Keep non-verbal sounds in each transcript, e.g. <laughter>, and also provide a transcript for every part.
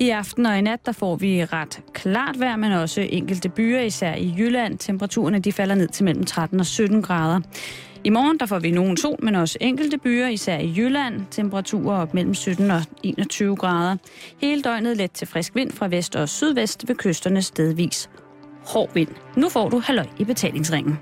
I aften og i nat, der får vi ret klart vejr, men også enkelte byer, især i Jylland. Temperaturerne de falder ned til mellem 13 og 17 grader. I morgen der får vi nogen sol, men også enkelte byer, især i Jylland. Temperaturer op mellem 17 og 21 grader. Hele døgnet let til frisk vind fra vest og sydvest ved kysterne stedvis. Hård vind. Nu får du halløj i betalingsringen.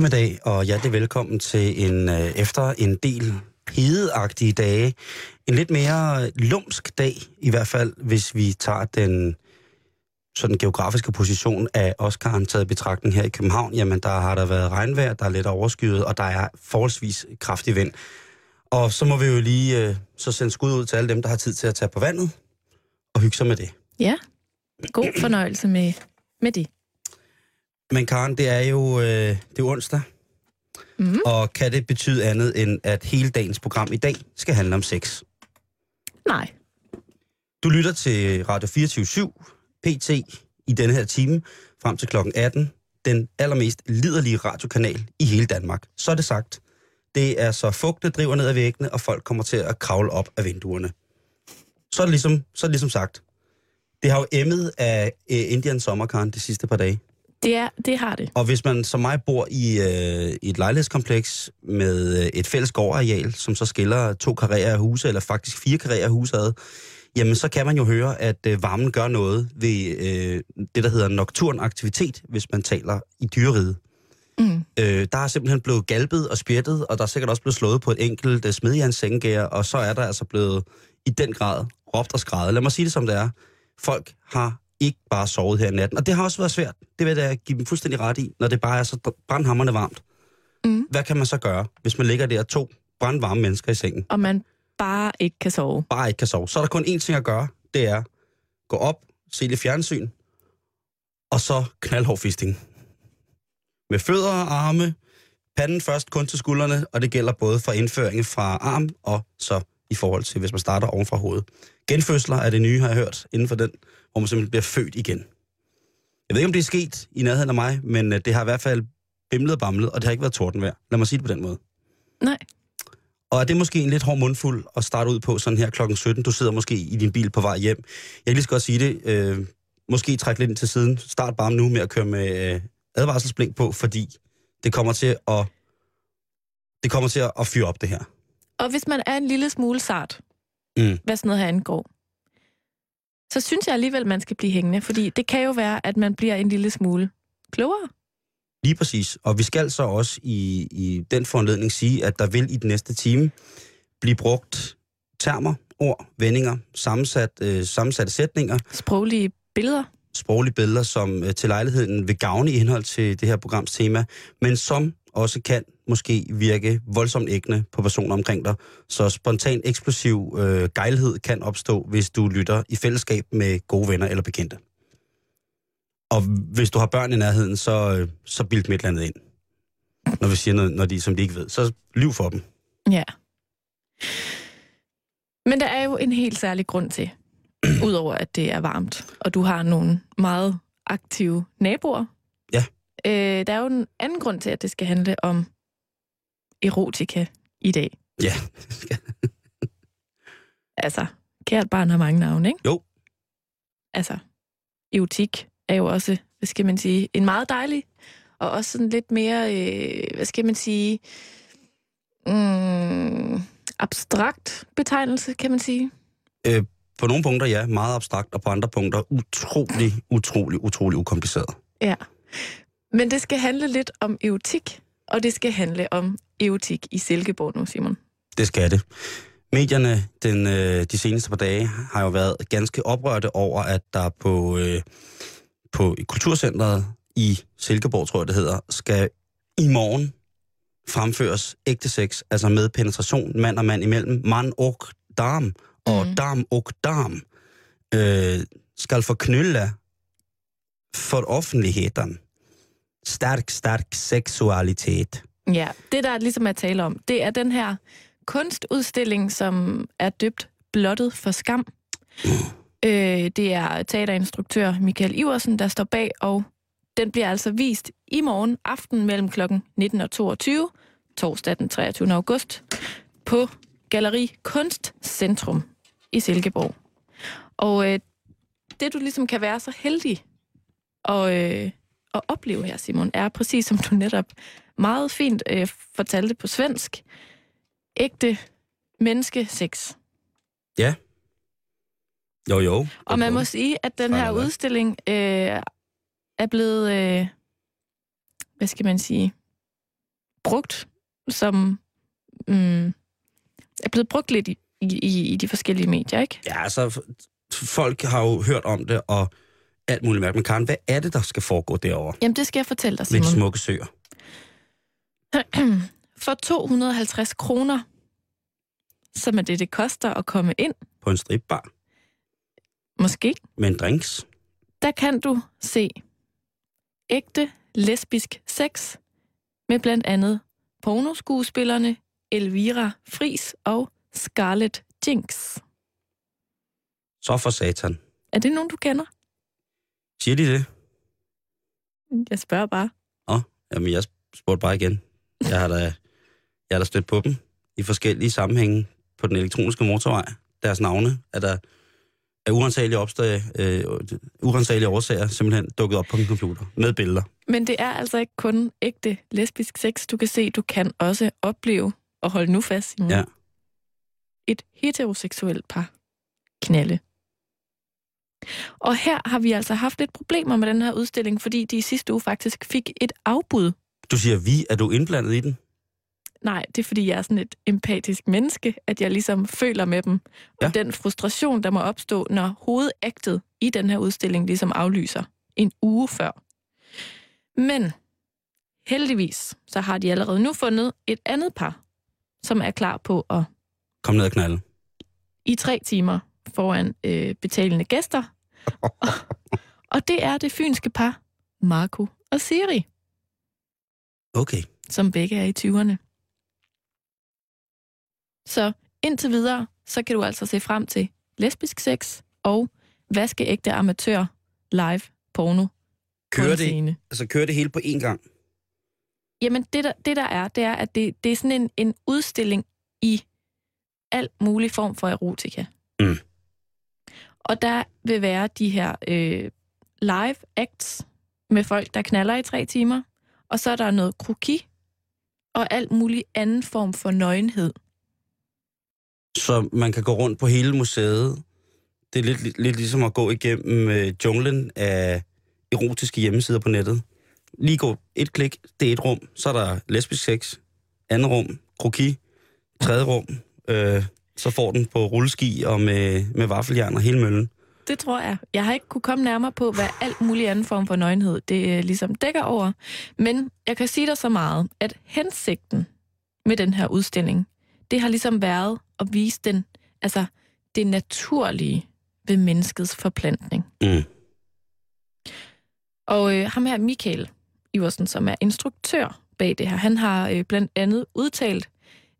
Eftermiddag, og hjertelig velkommen til en øh, efter en del hedeagtige dage. En lidt mere lumsk dag, i hvert fald, hvis vi tager den sådan geografiske position af Oscar'en taget i betragtning her i København. Jamen, der har der været regnvejr, der er lidt overskyet, og der er forholdsvis kraftig vind. Og så må vi jo lige øh, så sende skud ud til alle dem, der har tid til at tage på vandet og hygge sig med det. Ja, god fornøjelse med, med det. Men Karen, det er jo øh, det er onsdag, Mm. og kan det betyde andet end, at hele dagens program i dag skal handle om sex? Nej. Du lytter til Radio 24 PT i denne her time frem til klokken 18. Den allermest liderlige radiokanal i hele Danmark. Så er det sagt. Det er så fugte driver ned ad væggene, og folk kommer til at kravle op af vinduerne. Så er det ligesom, så er det ligesom sagt. Det har jo emmet af øh, Indian sommerkaren de sidste par dage. Det, er, det har det. Og hvis man som mig bor i, øh, i et lejlighedskompleks med øh, et fælles gårdareal, som så skiller to karrierer af huse, eller faktisk fire karrierer af huse ad, jamen så kan man jo høre, at øh, varmen gør noget ved øh, det, der hedder nocturn aktivitet, hvis man taler i dyreriget. Mm. Øh, der er simpelthen blevet galpet og spjættet, og der er sikkert også blevet slået på et enkelt uh, smedjernsengær, og så er der altså blevet i den grad råbt og skrevet. Lad mig sige det som det er. Folk har ikke bare sovet her i natten, og det har også været svært. Det vil jeg give dem fuldstændig ret i, når det bare er så brandhammerne varmt. Mm. Hvad kan man så gøre, hvis man ligger der to brandvarme mennesker i sengen, Og man bare ikke kan sove. bare ikke kan sove? Så er der kun én ting at gøre, det er gå op, se lidt fjernsyn, og så knaldhård fisting. Med fødder og arme, panden først kun til skuldrene, og det gælder både for indføringen fra arm og så i forhold til, hvis man starter oven fra hovedet. Genfødsler er det nye, har jeg hørt, inden for den, hvor man simpelthen bliver født igen. Jeg ved ikke, om det er sket i nærheden af mig, men øh, det har i hvert fald bimlet og bamlet, og det har ikke været tordenvejr. Lad mig sige det på den måde. Nej. Og er det måske en lidt hård mundfuld at starte ud på sådan her klokken 17? Du sidder måske i din bil på vej hjem. Jeg kan lige så godt sige det. Øh, måske træk lidt ind til siden. Start bare nu med at køre med øh, advarselsblink på, fordi det kommer til at det kommer til at, at fyre op det her. Og hvis man er en lille smule sart, Mm. hvad sådan noget her angår, så synes jeg alligevel, man skal blive hængende, fordi det kan jo være, at man bliver en lille smule klogere. Lige præcis. Og vi skal så også i, i den foranledning sige, at der vil i den næste time blive brugt termer, ord, vendinger, sammensat, øh, sammensatte sætninger, Sproglige billeder. sproglige billeder, som øh, til lejligheden vil gavne i henhold til det her programs tema, men som også kan måske virke voldsomt ægne på personer omkring dig. Så spontan eksplosiv øh, gejlhed kan opstå, hvis du lytter i fællesskab med gode venner eller bekendte. Og hvis du har børn i nærheden, så, øh, så bild dem et eller andet ind. Når vi siger noget, når de, som de ikke ved. Så lyv for dem. Ja. Men der er jo en helt særlig grund til, <clears throat> udover at det er varmt, og du har nogle meget aktive naboer. Ja. Øh, der er jo en anden grund til, at det skal handle om erotika i dag. Ja. <laughs> Altså, kært barn har mange navne, ikke? Jo. Altså, erotik er jo også, hvad skal man sige, en meget dejlig, og også sådan lidt mere, øh, hvad skal man sige, mm, abstrakt betegnelse, kan man sige. Øh, på nogle punkter ja, meget abstrakt, og på andre punkter utrolig, utrolig, utrolig ukompliceret. Ja. Men det skal handle lidt om erotik, og det skal handle om erotik i Silkeborg nu, Simon. Det skal det. Medierne den, øh, de seneste par dage har jo været ganske oprørte over, at der på, øh, på Kulturcentret i Silkeborg, tror jeg det hedder, skal i morgen fremføres ægte sex, altså med penetration mand og mand imellem, mand og dam, og Mm. dam og dam øh, skal forknylle for offentligheden. Stærk, stærk seksualitet. Ja, det der ligesom er tale om, det er den her kunstudstilling, som er døbt Blottet for skam. Øh, det er teaterinstruktør Michael Iversen, der står bag, og den bliver altså vist i morgen aften mellem kl. 19 og 22, torsdag den 23. august, på Galeri Kunstcentrum i Silkeborg. Og øh, det du ligesom kan være så heldig at, øh, at opleve her, Simon, er præcis som du netop meget fint øh, fortalte på svensk, ægte menneskesex. Jo, jo. Og man må sige, at den her er. udstilling øh, er blevet, øh, hvad skal man sige, brugt som, mm, er blevet brugt lidt i, i, i de forskellige medier, ikke? Ja, altså, folk har jo hørt om det, og alt muligt mærke. Men Karen, hvad er det, der skal foregå derovre? Jamen, det skal jeg fortælle dig, Med de Simon. smukke søer. <clears throat> For 250 kroner, som er det, det koster at komme ind, På en stripbar måske, med en drinks. der kan du se ægte lesbisk sex med blandt andet pornoskuespillerne Elvira Fris og Scarlett Jinx. Så for satan. Er det nogen, du kender? Siger de det? Jeg spørger bare. Jamen, jeg spurgte bare igen. Jeg har da, jeg har da stødt på dem i forskellige sammenhænge på den elektroniske motorvej. Deres navne er der af urensagelige, opstag, øh, urensagelige årsager simpelthen dukket op på en computer med billeder. Men det er altså ikke kun ægte lesbisk sex, du kan se. Du kan også opleve, og hold nu fast, Ja. et heteroseksuelt par knalde. Og her har vi altså haft lidt problemer med den her udstilling, fordi de i sidste uge faktisk fik et afbud. Du siger vi, er du indblandet i den? Nej, det er fordi, jeg er sådan et empatisk menneske, at jeg ligesom føler med dem. Og Ja. den frustration, der må opstå, når hovedaktet i den her udstilling ligesom aflyser en uge før. Men heldigvis, så har de allerede nu fundet et andet par, som er klar på at Kom ned og knalde. i tre timer foran øh, betalende gæster. og, <laughs> og det er det fynske par, Marco og Siri, Okay. som begge er i 20'erne. Så indtil videre, så kan du altså se frem til lesbisk sex og vaskeægte amatør live porno Kører det, altså, kører det hele på én gang? Jamen, det der, det der er, det er, at det, det er sådan en, en udstilling i alt mulig form for erotika. Mm. Og der vil være de her øh, live acts med folk, der knaller i tre timer. Og så er der noget kroki og alt mulig anden form for nøgenhed. Så man kan gå rundt på hele museet. Det er lidt, lidt, lidt ligesom at gå igennem øh, junglen af erotiske hjemmesider på nettet. Lige gå et klik, det er et rum. Så er der lesbisk sex. Andet rum, kroki. Tredje rum, øh, så får den på rulleski og med, med vaffeljern og hele møllen. Det tror jeg. Jeg har ikke kunne komme nærmere på, hvad alt mulig anden form for nøgenhed det øh, ligesom dækker over. Men jeg kan sige dig så meget, at hensigten med den her udstilling, det har ligesom været at vise den, altså det naturlige ved menneskets forplantning. Mm. Og øh, ham her, Michael Iversen, som er instruktør bag det her, han har øh, blandt andet udtalt,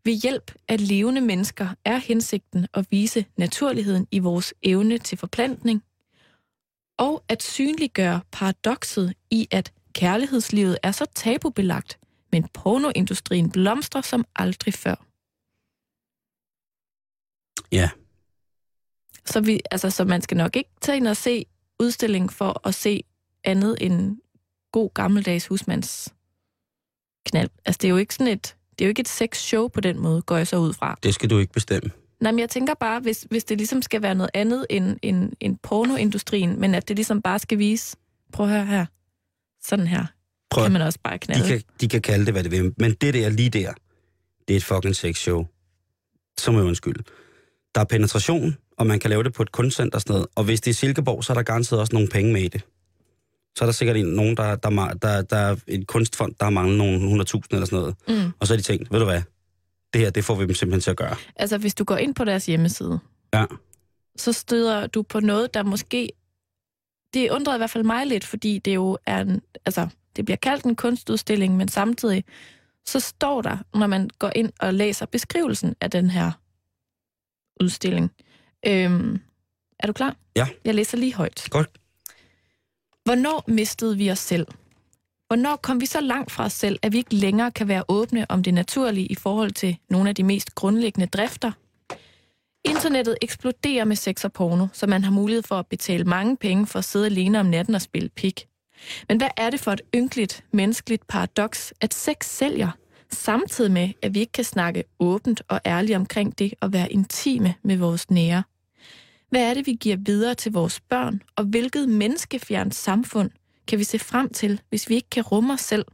ved hjælp af levende mennesker er hensigten at vise naturligheden i vores evne til forplantning, og at synliggøre paradokset i, at kærlighedslivet er så tabubelagt, men pornoindustrien blomstrer som aldrig før. Ja. Så, vi, altså, så man skal nok ikke tage ind og se udstillingen for at se andet end god gammeldags husmands knald. Altså, det er jo ikke sådan et, det er jo ikke et sexshow på den måde, går jeg så ud fra. Det skal du ikke bestemme. Nej, men jeg tænker bare, hvis, hvis det ligesom skal være noget andet end, end, end pornoindustrien, men at det ligesom bare skal vise, prøv at høre her, sådan her, Prøv, kan man også bare de, knalde. kan, de kan kalde det, hvad det vil. Men det der lige der, det er et fucking sexshow. Så må jeg undskylde. Der er penetration, og man kan lave det på et kunstcenter og sådan noget. Og hvis det er Silkeborg, så er der garanteret også nogle penge med i det. Så er der sikkert en, nogen, der, der, der, der, er en kunstfond, der har manglet nogle 100.000 eller sådan noget. Mm. Og så har de tænkt, ved du hvad, det her, det får vi dem simpelthen til at gøre. Altså, hvis du går ind på deres hjemmeside, Ja. så støder du på noget, der måske... Det undrede i hvert fald mig lidt, fordi det jo er en... Altså, det bliver kaldt en kunstudstilling, men samtidig så står der, når man går ind og læser beskrivelsen af den her udstilling. Øhm, er du klar? Ja. Jeg læser lige højt. Godt. Hvornår mistede vi os selv? Hvornår kom vi så langt fra os selv, at vi ikke længere kan være åbne om det naturlige i forhold til nogle af de mest grundlæggende drifter? Internettet eksploderer med sex og porno, så man har mulighed for at betale mange penge for at sidde alene om natten og spille pik. Men hvad er det for et ynkeligt, menneskeligt paradoks, at sex sælger, samtidig med, at vi ikke kan snakke åbent og ærligt omkring det og være intime med vores nære? Hvad er det, vi giver videre til vores børn, og hvilket menneskefjernt samfund kan vi se frem til, hvis vi ikke kan rumme os selv?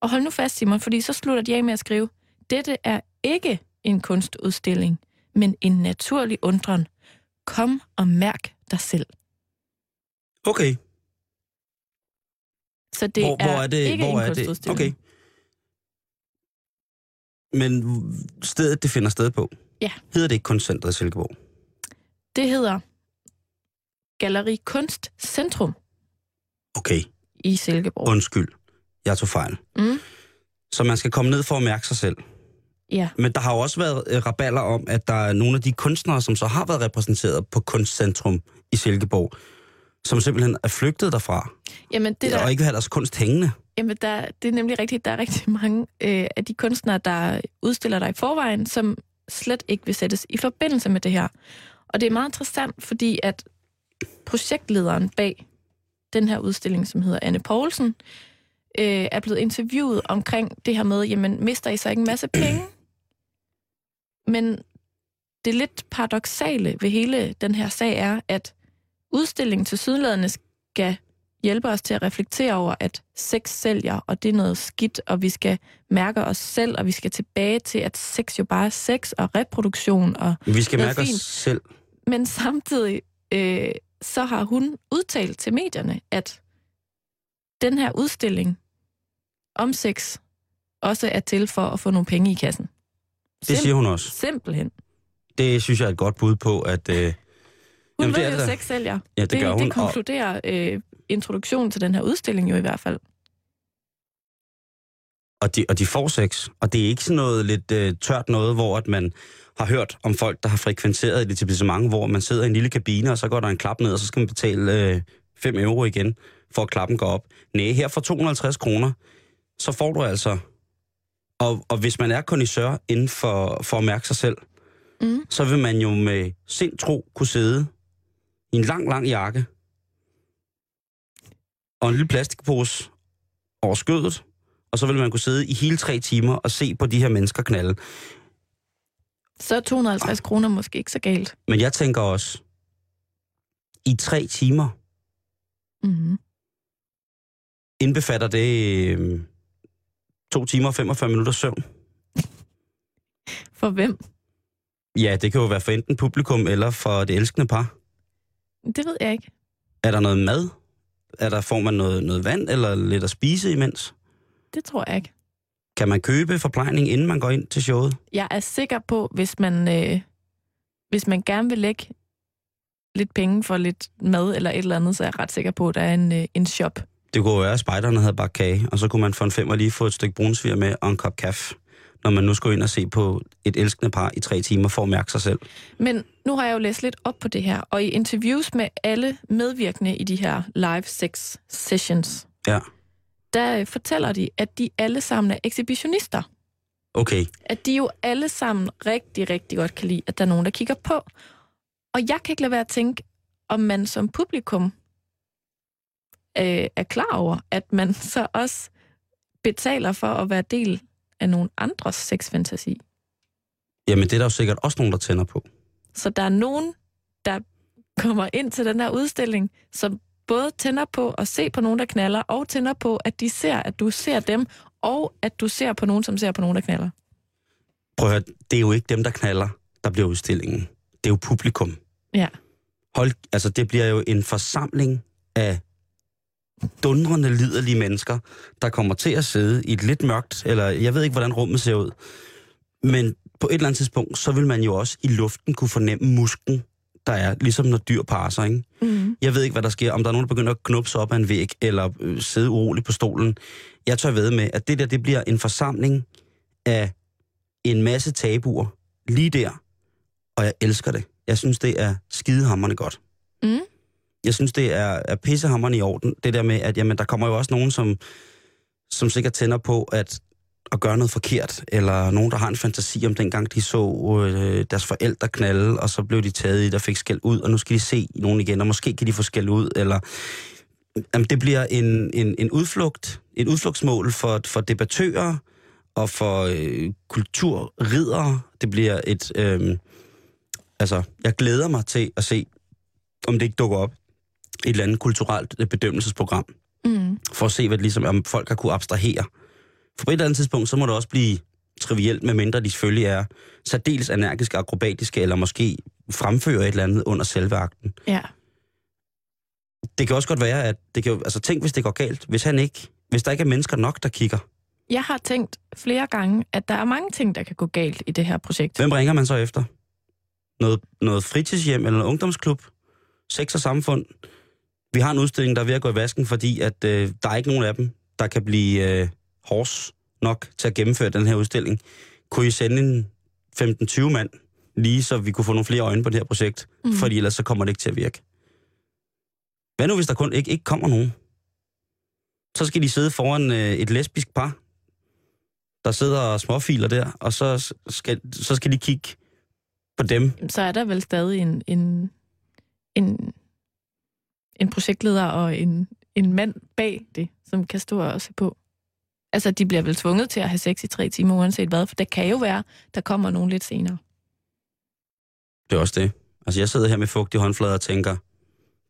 Og hold nu fast, Simon, fordi så slutter de af med at skrive, dette er ikke en kunstudstilling, men en naturlig undren. Kom og mærk dig selv. Okay. Så det hvor, er, hvor er det? ikke hvor en er det? Okay. Men stedet, det finder sted på, Ja. hedder det ikke Kunstcentret i Silkeborg? Det hedder Galeri Kunst Centrum Okay, i Silkeborg. undskyld. Jeg tog fejl. Mm. Så man skal komme ned for at mærke sig selv. Ja, Men der har jo også været øh, raballer om, at der er nogle af de kunstnere, som så har været repræsenteret på Kunstcentrum i Silkeborg, som simpelthen er flygtet derfra, jamen det, det der, og ikke vil have deres kunst hængende. jamen der, det er nemlig rigtigt, der er rigtig mange øh, af de kunstnere, der udstiller dig i forvejen, som slet ikke vil sættes i forbindelse med det her. Og det er meget interessant, fordi at projektlederen bag den her udstilling, som hedder Anne Poulsen, øh, er blevet interviewet omkring det her med, jamen mister I så ikke en masse penge? Men det lidt paradoxale ved hele den her sag er, at udstillingen til sydladende skal hjælpe os til at reflektere over, at sex sælger, og det er noget skidt, og vi skal mærke os selv, og vi skal tilbage til, at sex jo bare er sex og reproduktion. Og, Vi skal mærke os fint. selv. Men samtidig øh, så har hun udtalt til medierne, at den her udstilling om sex også er til for at få nogle penge i kassen. Det siger hun også. Simpelthen. Det synes jeg er et godt bud på, at... Øh, Hun Jamen, Jamen, det ved er jo det da. sex sælger. ja, det, det, gør hun. det konkluderer øh, introduktionen til den her udstilling jo i hvert fald. og, de, og de får sex. Og det er ikke sådan noget lidt øh, tørt noget, hvor at man har hørt om folk, der har frekventeret et etablissement, hvor man sidder i en lille kabine, og så går der en klap ned, og så skal man betale øh, 5 euro igen, for at klappen går op. Nej, her for 250 kroner, så får du altså... Og, og hvis man er kondisør inden for, for at mærke sig selv, Mm. så vil man jo med sind tro kunne sidde i en lang, lang jakke og en lille plastikpose over skødet, og så vil man kunne sidde i hele tre timer og se på de her mennesker knalde. Så er 250 kroner måske ikke så galt. Men jeg tænker også, i tre timer Mm. indbefatter det øh, to timer og 45 minutter søvn. For hvem? Ja, det kan jo være for enten publikum eller for det elskende par. Det ved jeg ikke. Er der noget mad? Er der, får man noget, noget vand eller lidt at spise imens? Det tror jeg ikke. Kan man købe forplejning, inden man går ind til showet? Jeg er sikker på, hvis man, øh, hvis man gerne vil lægge lidt penge for lidt mad eller et eller andet, så er jeg ret sikker på, at der er en, øh, en shop. Det kunne jo være, at spejderne havde bare kage, og så kunne man for en femmer lige få et stykke brunsviger med og en kop kaffe, når man nu skulle ind og se på et elskende par i tre timer for at mærke sig selv. Men nu har jeg jo læst lidt op på det her, og i interviews med alle medvirkende i de her live sex sessions, Ja, der øh, fortæller de, at de alle sammen er ekshibitionister. okay. At de jo alle sammen rigtig, rigtig godt kan lide, at der er nogen, der kigger på. Og jeg kan ikke lade være at tænke, om man som publikum øh, er klar over, at man <laughs> så også betaler for at være del af nogle andres sexfantasi. Jamen, det er der jo sikkert også nogen, der tænder på. Så der er nogen, der kommer ind til den her udstilling, som både tænder på at se på nogen, der knaller, og tænder på, at de ser, at du ser dem, og at du ser på nogen, som ser på nogen, der knaller. Prøv at høre, det er jo ikke dem, der knaller, der bliver udstillingen. Det er jo publikum. Ja. Hold, altså, det bliver jo en forsamling af dundrende, liderlige mennesker, der kommer til at sidde i et lidt mørkt, eller jeg ved ikke, hvordan rummet ser ud. Men på et eller andet tidspunkt, så vil man jo også i luften kunne fornemme musken, der er, ligesom når dyr parer sig, ikke? Mm. Jeg ved ikke, hvad der sker, om der er nogen, der begynder at knuppe sig op af en væg, eller øh, sidde uroligt på stolen. Jeg tør ved med, at det der, det bliver en forsamling af en masse tabuer lige der, og jeg elsker det. Jeg synes, det er skidehammerende godt. Mm. Jeg synes, det er, er pissehammerende i orden. Det der med, at jamen, der kommer jo også nogen, som, som sikkert tænder på at, at gøre noget forkert, eller nogen, der har en fantasi om dengang, de så øh, deres forældre knalde, og så blev de taget i, der fik skæld ud, og nu skal de se nogen igen, og måske kan de få skæld ud, eller jamen, det bliver en, en, en udflugt, et udflugtsmål for, for debattører, og for øh, kulturridere. Det bliver et... Øh, altså, jeg glæder mig til at se, om det ikke dukker op et eller andet kulturelt bedømmelsesprogram, Mm. for at se, hvad det ligesom, om folk har kunne abstrahere. For på et eller andet tidspunkt, så må det også blive trivielt, medmindre de selvfølgelig er særdeles energiske, akrobatiske, eller måske fremfører et eller andet under selve akten. Ja. Det kan også godt være, at det kan, altså tænk, hvis det går galt. Hvis han ikke, hvis der ikke er mennesker nok, der kigger. Jeg har tænkt flere gange, at der er mange ting, der kan gå galt i det her projekt. Hvem ringer man så efter? Noget, noget fritidshjem eller noget ungdomsklub? Sex og samfund? Vi har en udstilling, der er ved at gå i vasken, fordi at, øh, der er ikke nogen af dem, der kan blive øh, hårds nok til at gennemføre den her udstilling. Kunne I sende en 15-20 mand, lige så vi kunne få nogle flere øjne på det her projekt? Mm. Fordi ellers så kommer det ikke til at virke. Hvad nu, hvis der kun ikke, ikke kommer nogen? Så skal de sidde foran øh, et lesbisk par, der sidder og småfiler der, og så skal, så skal de kigge på dem. Så er der vel stadig en, en, en, en projektleder og en, en mand bag det, som kan stå og se på. Altså, de bliver vel tvunget til at have sex i tre timer, uanset hvad, for det kan jo være, der kommer nogen lidt senere. Det er også det. Altså, jeg sidder her med fugtige håndflader og tænker,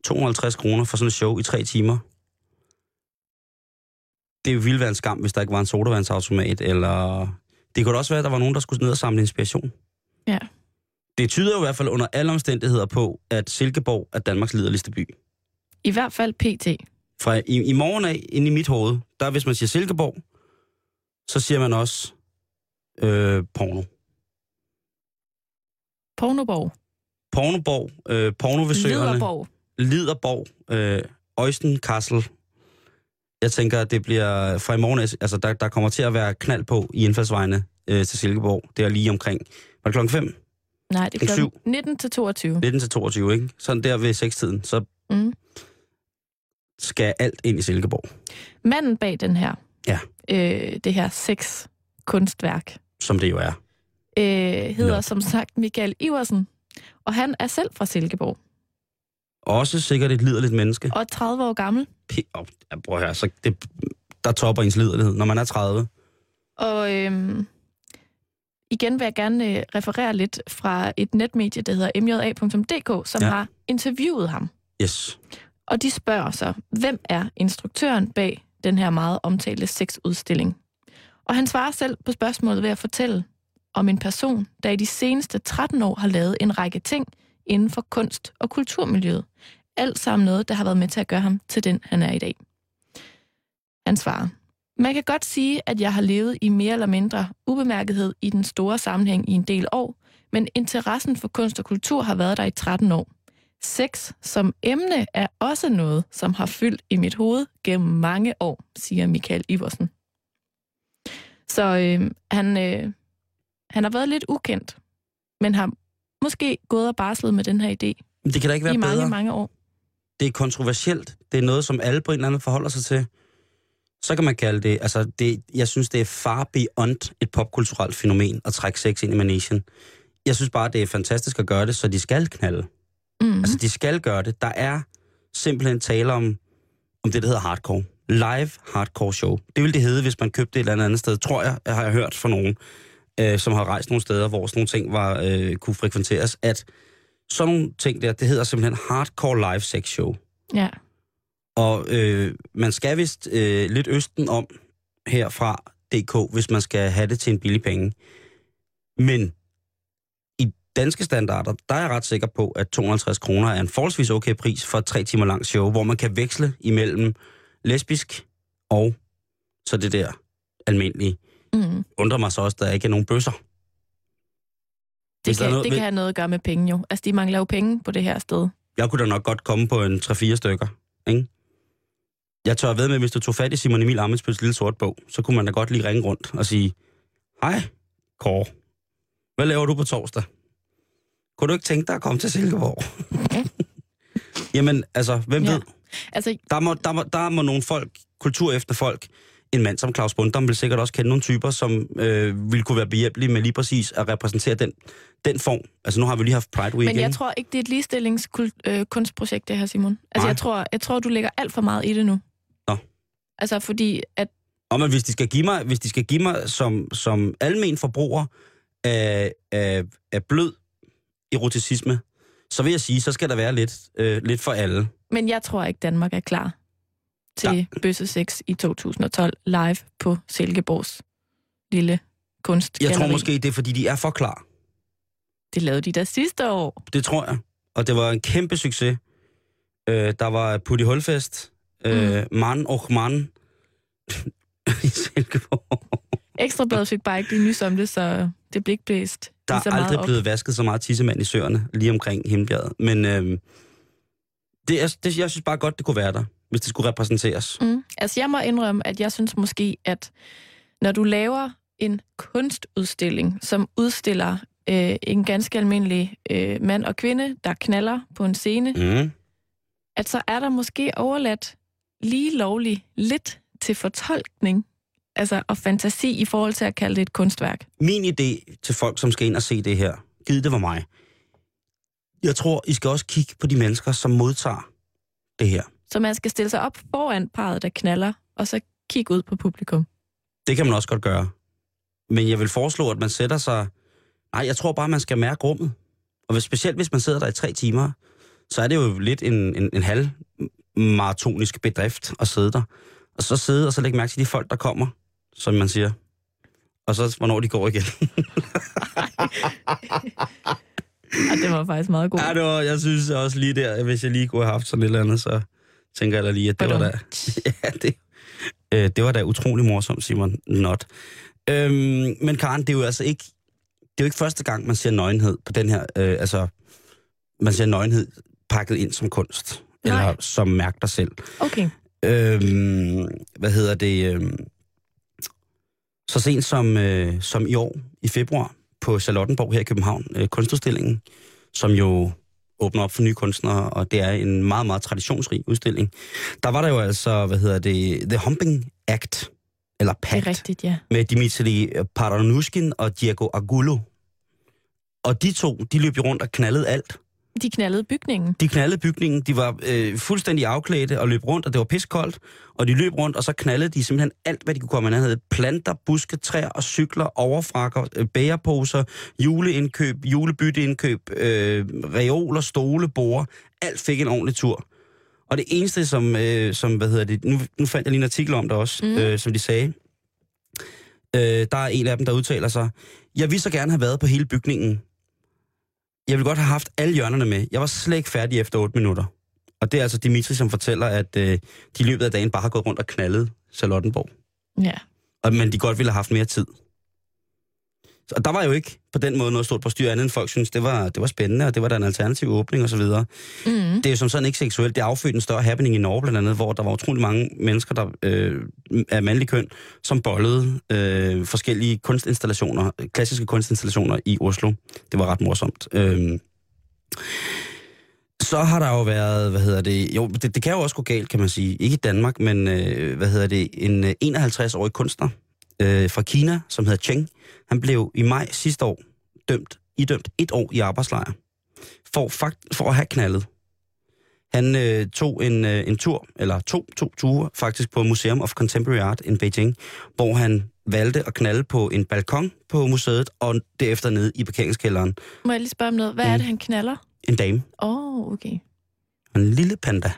250 kroner for sådan et show i tre timer. Det ville være en skam, hvis der ikke var en sodavandsautomat, eller... Det kunne også være, at der var nogen, der skulle ned og samle inspiration. Ja. Det tyder jo i hvert fald under alle omstændigheder på, at Silkeborg er Danmarks liderligste by. I hvert fald PT. Fra i, i morgen af, inde i mit hoved, der hvis man siger Silkeborg, så siger man også øh, porno. Pornoborg. Pornoborg, øh, porno ved søerne. Liderborg. Liderborg, øh, Øjsten Castle. Jeg tænker, at det bliver fra i morgen, altså der, der kommer til at være knald på i indfaldsvejene øh, til Silkeborg. Det er lige omkring, var det klokken 5? Nej, det er klokken 19 til 22. 19 til 22, ikke? Sådan der ved 6-tiden, så Mm. skal alt ind i Silkeborg, Manden bag den her, Ja. øh, det her sex kunstværk, som det jo er. øh, hedder Nå. som sagt Michael Iversen, og han er selv fra Silkeborg, Også sikkert et liderligt menneske. og er 30 år gammel. P- oh, ja, prøv her, så det, der topper ens liderlighed, når man er 30. Og øhm, igen vil jeg gerne øh, referere lidt fra et netmedie, der hedder mja.dk, som ja. har interviewet ham. Yes. Og de spørger så, hvem er instruktøren bag den her meget omtalte sexudstilling? Og han svarer selv på spørgsmålet ved at fortælle om en person, der i de seneste 13 år har lavet en række ting inden for kunst- og kulturmiljøet. Alt sammen noget, der har været med til at gøre ham til den, han er i dag. Han svarer, man kan godt sige, at jeg har levet i mere eller mindre ubemærkethed i den store sammenhæng i en del år, men interessen for kunst og kultur har været der i 13 år. Sex som emne er også noget, som har fyldt i mit hoved gennem mange år, siger Michael Iversen. Så øh, han, øh, han har været lidt ukendt, men har måske gået og barslet med den her idé Men det kan da ikke være i mange, bedre. mange år. Det er kontroversielt. Det er noget, som alle på en eller anden forholder sig til. Så kan man kalde det, altså det, jeg synes, det er far beyond et popkulturelt fænomen at trække sex ind i manesien. Jeg synes bare, det er fantastisk at gøre det, så de skal knalde. Mm. Altså, de skal gøre det. Der er simpelthen tale om, om det, der hedder hardcore. Live hardcore show. Det ville det hedde, hvis man købte et eller andet sted, tror jeg, har jeg hørt fra nogen, øh, som har rejst nogle steder, hvor sådan nogle ting var, øh, kunne frekventeres, at sådan nogle ting der, det hedder simpelthen hardcore live sex show. Ja. Og øh, man skal vist øh, lidt østen om herfra DK, hvis man skal have det til en billig penge. Men danske standarder, der er jeg ret sikker på, at 250 kroner er en forholdsvis okay pris for et tre timer langt show, hvor man kan veksle imellem lesbisk og så det der almindelige. Mm. Undrer mig så også, at der ikke er nogen bøsser. Det, kan, noget- det kan have noget at gøre med penge jo. Altså, de mangler jo penge på det her sted. Jeg kunne da nok godt komme på en 3-4 stykker, ikke? Jeg tør ved med, hvis du tog fat i Simon Emil Amitsbøls lille sort bog, så kunne man da godt lige ringe rundt og sige, Hej, Kåre. Hvad laver du på torsdag? Kunne du ikke tænke dig at komme til Silkeborg? <laughs> Jamen, altså, hvem Ja. ved? Altså, Der må, der, må, der må nogle folk, kultur efter folk, en mand som Claus Bundum vil sikkert også kende nogle typer, som øh, ville kunne være behjælpelige med lige præcis at repræsentere den, den form. Altså nu har vi lige haft Pride Week, men jeg tror ikke, det er et ligestillingskunstprojekt, det her, Simon. Altså, Nej. jeg tror, jeg tror, du lægger alt for meget i det nu. Nå. Altså, fordi at Og men hvis de skal give mig, hvis de skal give mig som, som almen forbruger af, af, af blød eroticisme, så vil jeg sige, så skal der være lidt, øh, lidt for alle. Men jeg tror ikke, Danmark er klar til ja. Bøsse 6 i 2012 live på Silkeborgs lille Jeg kunstgalleri. tror måske, det er, fordi de er for klar. Det lavede de da sidste år. Det tror jeg. Og det var en kæmpe succes. Øh, der var Putti Hulfest, øh, mm. Man og Man <laughs> i Silkeborg. Ekstrabladet fik bare ikke lige nys om det, så det blev ikke blæst Der er aldrig op. blevet vasket så meget tissemand i søerne, lige omkring Himmelbjerget. Men øh, det er, det, jeg synes bare godt, det kunne være der, hvis det skulle repræsenteres. Mm. Altså, jeg må indrømme, at jeg synes måske, at når du laver en kunstudstilling, som udstiller øh, en ganske almindelig øh, mand og kvinde, der knaller på en scene, Mm. at så er der måske overladt lige lovligt lidt til fortolkning, altså og fantasi i forhold til at kalde det et kunstværk. Min idé til folk, som skal ind og se det her, givet det var mig. Jeg tror, I skal også kigge på de mennesker, som modtager det her. Så man skal stille sig op foran parret, der knaller, og så kigge ud på publikum. Det kan man også godt gøre. Men jeg vil foreslå, at man sætter sig... Nej, jeg tror bare, man skal mærke rummet. Og hvis, specielt hvis man sidder der i tre timer, så er det jo lidt en, en, en halv maratonisk bedrift at sidde der. Og så sidde og så lægge mærke til de folk, der kommer, som man siger. Og så hvornår de går igen. <laughs> Og det var faktisk meget god. Ja, det var, jeg synes også lige der, hvis jeg lige kunne have haft sådan et eller andet, så tænker jeg da lige, at det var da... <laughs> Ja, det, øh, det var da utrolig morsomt, Simon. Not. Øhm, men Karen, det er jo altså ikke... Det er jo ikke første gang, man ser nøgenhed på den her... Øh, altså, man ser nøgenhed pakket ind som kunst. Nej. Eller som mærk dig selv. Okay. Øhm, hvad hedder det? Øhm, så sent som, øh, som i år, i februar, på Charlottenborg her i København, øh, kunstudstillingen, som jo åbner op for nye kunstnere, og det er en meget, meget traditionsrig udstilling. Der var der jo altså, hvad hedder det, The Humping Act, eller Det er Pact, rigtigt, ja. med Dimitri Paranushkin og Diego Agulo. Og de to, de løb jo rundt og knaldede alt. De knaldede bygningen. De knaldede bygningen, de var øh, fuldstændig afklædte og løb rundt, og det var piskoldt, og de løb rundt, og så knaldede de simpelthen alt, hvad de kunne komme af. havde planter, buske, træer og cykler, overfrakker, øh, bæreposer, juleindkøb, julebytteindkøb, øh, reoler, stole, borde. Alt fik en ordentlig tur. Og det eneste, som, øh, som hvad hedder det, nu, nu fandt jeg lige en artikel om det også, mm. øh, som de sagde. Øh, der er en af dem, der udtaler sig. Jeg ville så gerne have været på hele bygningen, jeg ville godt have haft alle hjørnerne med. Jeg var slet ikke færdig efter 8 minutter. Og det er altså Dimitri, som fortæller, at øh, de i løbet af dagen bare har gået rundt og knaldet Charlottenborg. Ja. Og, men de godt ville have haft mere tid. Og der var jo ikke på den måde noget stort på styr, andet end folk synes, det var, det var spændende, og det var da en alternativ åbning osv. Mm. Det er jo som sådan ikke seksuelt. Det affødte en større happening i Norge blandt andet, hvor der var utrolig mange mennesker, der øh, af mandlig køn, som bollede øh, forskellige kunstinstallationer, klassiske kunstinstallationer i Oslo. Det var ret morsomt. Øh, så har der jo været, hvad hedder det, jo, det, det kan jo også gå galt, kan man sige. Ikke i Danmark, men, øh, hvad hedder det, en øh, 51-årig kunstner øh, fra Kina, som hedder Cheng, han blev i maj sidste år dømt, idømt et år i arbejdslejr for, fakt, for at have knaldet. Han øh, tog en, øh, en tur, eller to, to ture faktisk på Museum of Contemporary Art i Beijing, hvor han valgte at knalde på en balkon på museet, og derefter ned i parkeringskælderen. Må jeg lige spørge om noget? Hvad mm. er Mm. det, han knaller? En dame. Åh, oh, okay. En lille panda.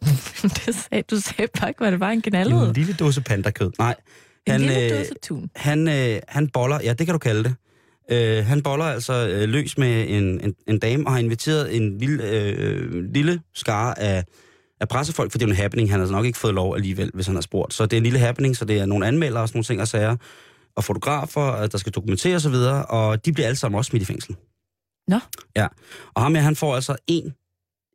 <laughs> det sagde, du sagde bare ikke, hvad det var, han knaldede. En lille dåse pandakød. Nej, En han, lille øh, han, øh, han boller, ja det kan du kalde det. Øh, han boller altså øh, løs med en, en, en dame, og har inviteret en lille, øh, lille skare af, af pressefolk, for det er en happening. Han har altså nok ikke fået lov alligevel, hvis han har spurgt. Så det er en lille happening, så det er nogle anmeldere og sådan nogle ting og sager, og fotografer, der skal dokumentere osv., og, og de bliver alle sammen også smidt i fængsel. Nå. Ja, og ham her, han får altså en,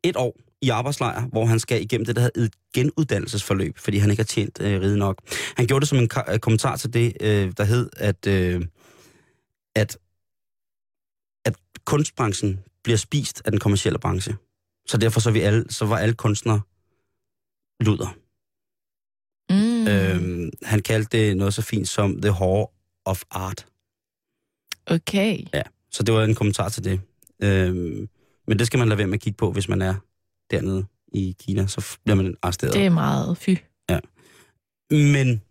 et år i arbejdslejr, hvor han skal igennem det, der hedder et genuddannelsesforløb, fordi han ikke har tjent øh, ride nok. Han gjorde det som en ka- øh, kommentar til det, øh, der hed, at, øh, at, at kunstbranchen bliver spist af den kommercielle branche. Så derfor så, vi alle, så var alle kunstnere luder. Mm. Øhm, han kaldte det noget så fint som The Horror of Art. Okay. Ja, så det var en kommentar til det. Øhm, men det skal man lade være med at kigge på, hvis man er dernede i Kina, så bliver man arresteret. Det er meget fy. Men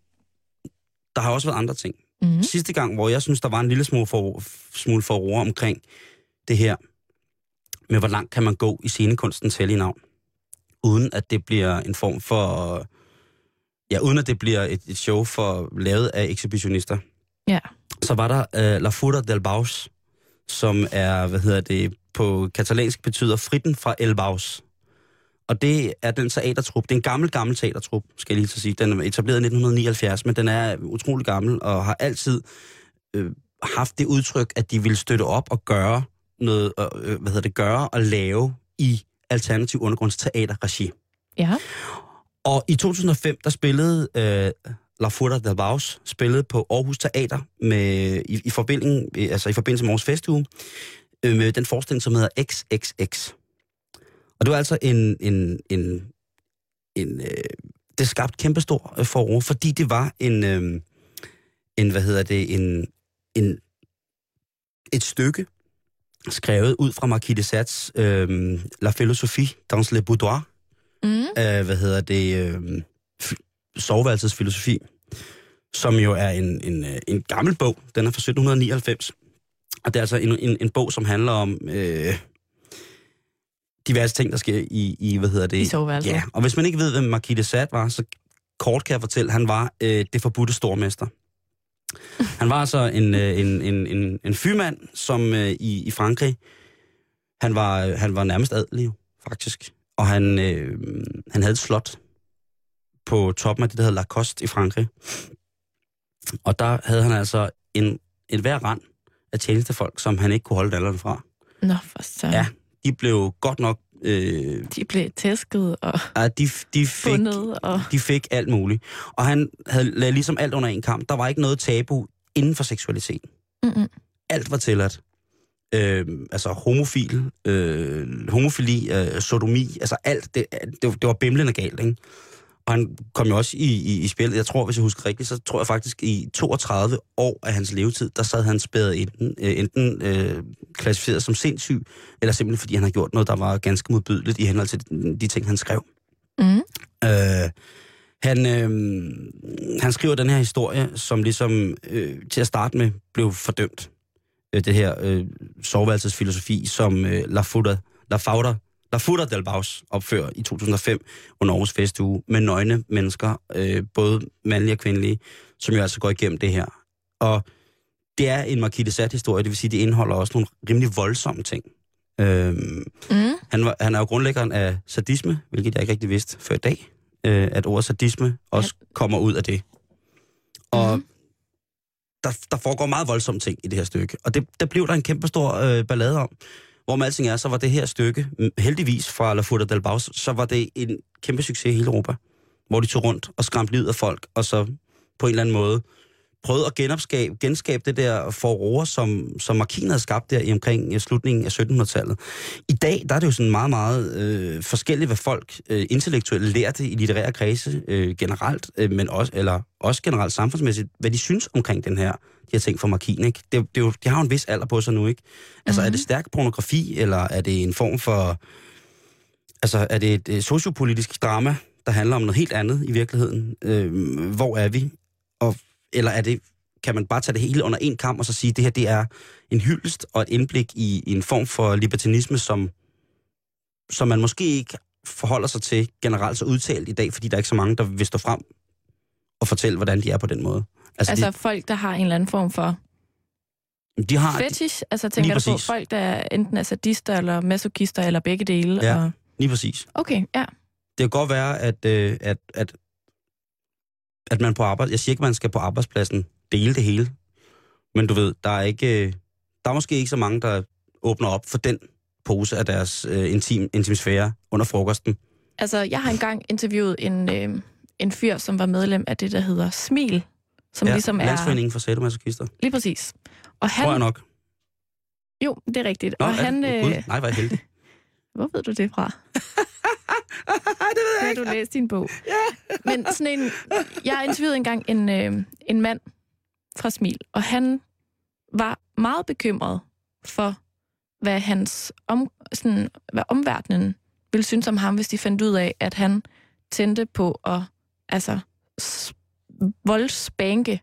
der har også været andre ting. Mm. Sidste gang, hvor jeg synes, der var en lille smule for, smule for omkring det her med, hvor langt kan man gå i scenekunstens hellige navn, uden at det bliver en form for... Ja, uden at det bliver et, et show for lavet af ekshibitionister. Ja. Så var der uh, La Futa del Baus, som er, hvad hedder det, på katalansk betyder fritten fra El Baus. Og det er den teatertrup. Det er en gammel, gammel teatertrup, skal jeg lige så sige. Den er etableret i 1979, men den er utrolig gammel og har altid øh, haft det udtryk, at de ville støtte op og gøre noget, øh, hvad hedder det, gøre og lave i alternativ undergrundsteaterregi. Ja. Og i 2005, der spillede øh, La Furta del Baus, spillede på Aarhus Teater med, i, i, forbindelse, altså i forbindelse med Aarhus Festuge, øh, med den forestilling, som hedder XXX. Og det var altså en... en, en, en øh, det skabte kæmpestor øh, forår, fordi det var en, øh, en hvad hedder det, en, en, et stykke, skrevet ud fra Marquis de Sades øh, La Philosophie dans le boudoir, Mm. af, hvad hedder det, øh, soveværelsets filosofi, som jo er en, en, øh, en gammel bog. Den er fra 1799. Og det er altså en, en, en bog, som handler om øh, diverse ting, der sker i, i hvad hedder det? I soveværelset. Ja, og hvis man ikke ved, hvem Marquis de Sade var, så kort kan jeg fortælle, han var øh, det forbudte stormester. Han var altså en, øh, en, en, en, en fyrmand, som øh, i, i Frankrig, han var, øh, han var nærmest adelig, faktisk. Og han, øh, han havde et slot på toppen af det, der hedder Lacoste i Frankrig. Og der havde han altså en, en hver rand af tjenestefolk, som han ikke kunne holde dallerne fra. Nå, for så. Ja. De blev godt nok... Øh, De blev tæsket og ja, de, de, fik, fundet. Og... de fik alt muligt. Og han havde lagde ligesom alt under en kamp. Der var ikke noget tabu inden for seksualitet. Mm-mm. Alt var tilladt. Øh, altså homofil, øh, homofili, øh, sodomi, altså alt, det, det, det var bimlende galt, ikke? Og han kom jo også i, i, i spillet, jeg tror, hvis jeg husker rigtigt, så tror jeg faktisk i 32 år af hans levetid, der sad han spæret enten, øh, enten øh, klassificeret som sindssyg, eller simpelthen fordi han har gjort noget, der var ganske modbydeligt i henhold til de ting, han skrev. Mm. Øh, han, øh, han skriver den her historie, som ligesom øh, til at starte med blev fordømt. Øh, det her øh, soveværelsesfilosofi, som øh, La Futa, La Fauda, La Futa del Baus opfører i 2005 under Aarhus Festuge med nøgne mennesker, øh, både mandlige og kvindelige, som jo altså går igennem det her. Og det er en Marquis de Sade-historie, det vil sige, det indeholder også nogle rimelig voldsomme ting. Øh, Mm. han, var, han er jo grundlæggeren af sadisme, hvilket jeg ikke rigtig vidste før i dag, øh, at ordet sadisme også kommer ud af det. Og Mhm. der, der foregår meget voldsomme ting i det her stykke. Og det, der blev der en kæmpe stor øh, ballade om. Hvor med alting er, så var det her stykke, mm, heldigvis fra La Futa del Baus, så var det en kæmpe succes i hele Europa. Hvor de tog rundt og skræmte livet af folk, og så på en eller anden måde prøvede at genopskabe, genskabe det der forroer, som, som Markin havde skabt der i omkring i slutningen af 1700-tallet. I dag, der er det jo sådan meget, meget øh, forskelligt, hvad folk øh, intellektuelt lærte i litterære kredse øh, generelt, øh, men også, eller også generelt samfundsmæssigt, hvad de synes omkring den her, her ting fra Markin. Ikke? Det, det, er jo, de har jo en vis alder på sig nu, ikke? Altså, mm-hmm. er det stærk pornografi, eller er det en form for... Altså, er det et, et sociopolitisk drama, der handler om noget helt andet i virkeligheden? Øh, hvor er vi? Og, eller er det, kan man bare tage det hele under en kamp og så sige, at det her det er en hyldest og et indblik i, i en form for libertinisme, som, som man måske ikke forholder sig til generelt så udtalt i dag, fordi der er ikke så mange, der vil stå frem og fortælle, hvordan de er på den måde. Altså, altså folk, der har en eller anden form for de, de har, fetish. Altså tænker du på folk, der enten er sadister eller masochister eller begge dele? Ja. Og... Lige præcis. Okay, ja. Det kan godt være, at, øh, at, at, at man på arbejde... Jeg siger ikke, at man skal på arbejdspladsen dele det hele. Men du ved, der er ikke... øh, Der er måske ikke så mange, der åbner op for den pose af deres øh, intim, intimsfære under frokosten. Altså, jeg har engang interviewet en, øh, en fyr, som var medlem af det, der hedder Smil, som ja, ligesom er... Landsforeningen for sadomasochister. Lige præcis. Og han, Tror jeg nok. Jo, det er rigtigt. Nå, og han, det? Gud, øh, nej, var jeg heldig. <laughs> hvor ved du det fra? <laughs> det ved Har du læst din bog? Ja. <laughs> Men sådan en... Jeg interviewede engang en, øh, en mand fra Smil, og han var meget bekymret for, hvad hans om, sådan, hvad omverdenen ville synes om ham, hvis de fandt ud af, at han tændte på at altså, voldsbanke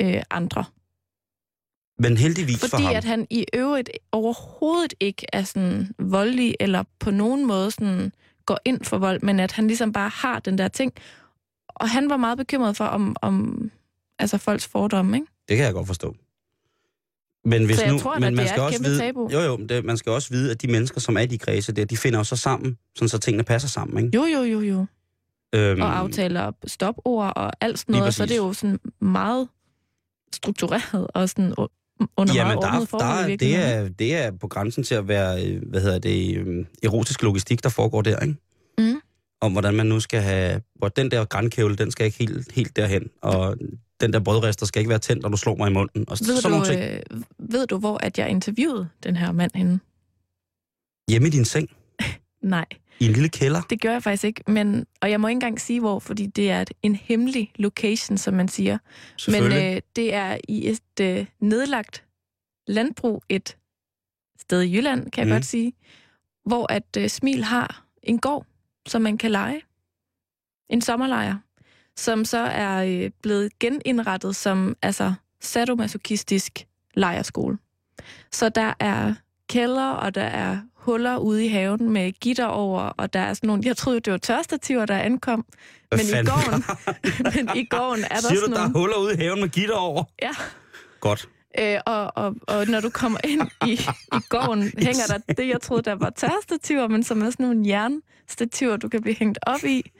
øh, andre. Men heldigvis for Fordi ham. at han i øvrigt overhovedet ikke er sådan voldelig, eller på nogen måde sådan går ind for vold, men at han ligesom bare har den der ting. Og han var meget bekymret for, om, om altså folks fordomme, ikke? Det kan jeg godt forstå. Men hvis nu, tror men man skal også vide, tabu. Jo, jo, det, man skal også vide, at de mennesker, som er i de kredse der, de finder jo så sammen, sådan så tingene passer sammen, ikke? Jo, jo, jo, jo. Øhm, Og aftaler stopord og alt sådan noget, så det er jo sådan meget struktureret og sådan under Jamen, meget der, er- forhold der, er- det, er, det er på grænsen til at være, øh, hvad hedder det, øhm, erotisk logistik, der foregår der, ikke? Mm. Om hvordan man nu skal have, hvor den der grænkævle, den skal ikke helt, helt derhen, og den der brødrester skal ikke være tændt, når du slår mig i munden, og Ved, sådan nogle du, ting. øh, ved du, hvor at jeg interviewede den her mand henne? Hjemme i din seng, <laughs> Nej. I en lille kælder. Det gør jeg faktisk ikke, men, og jeg må ikke engang sige hvor, fordi det er et, en hemmelig location, som man siger. Men øh, det er i et øh, nedlagt landbrug et sted i Jylland, kan jeg Mm. godt sige, hvor at øh, Smil har en gård, som man kan lege. En sommerlejr, som så er øh, blevet genindrettet som altså sadomasochistisk lejerskole. Så der er kælder, og der er huller ude i haven med gitter over, og der er sådan nogle, jeg troede, det var tørstativer, der ankom, men i gården, <laughs> men i gården er der Siger sådan du, der er nogle... huller ude i haven med gitter over? Ja. Godt. Øh, og, og, og når du kommer ind i, i gården, <laughs> hænger der det, jeg troede, der var tørstativer, men som er sådan nogle jernstativer, du kan blive hængt op i.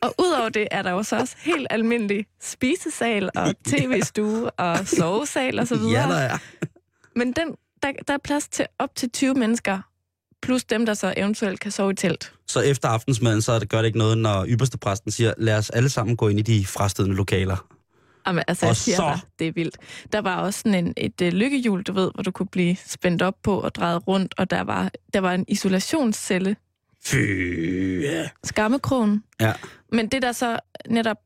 Og udover det er der jo så også helt almindelig spisesal og <laughs> tv-stue og sovesal og så videre. Ja, der er. Men den, der, der er plads til op til 20 mennesker, plus dem, der så eventuelt kan sove i telt. Så efter aftensmaden, så gør det ikke noget, når ypperste præsten siger, lad os alle sammen gå ind i de frastødende lokaler. Jamen, altså, Og jeg siger så- dig, det er vildt. Der var også sådan en, et uh, lykkehjul, du ved, hvor du kunne blive spændt op på og drejet rundt, og der var, der var en isolationscelle, Fy, skammekrogen. Ja. Men det der så netop,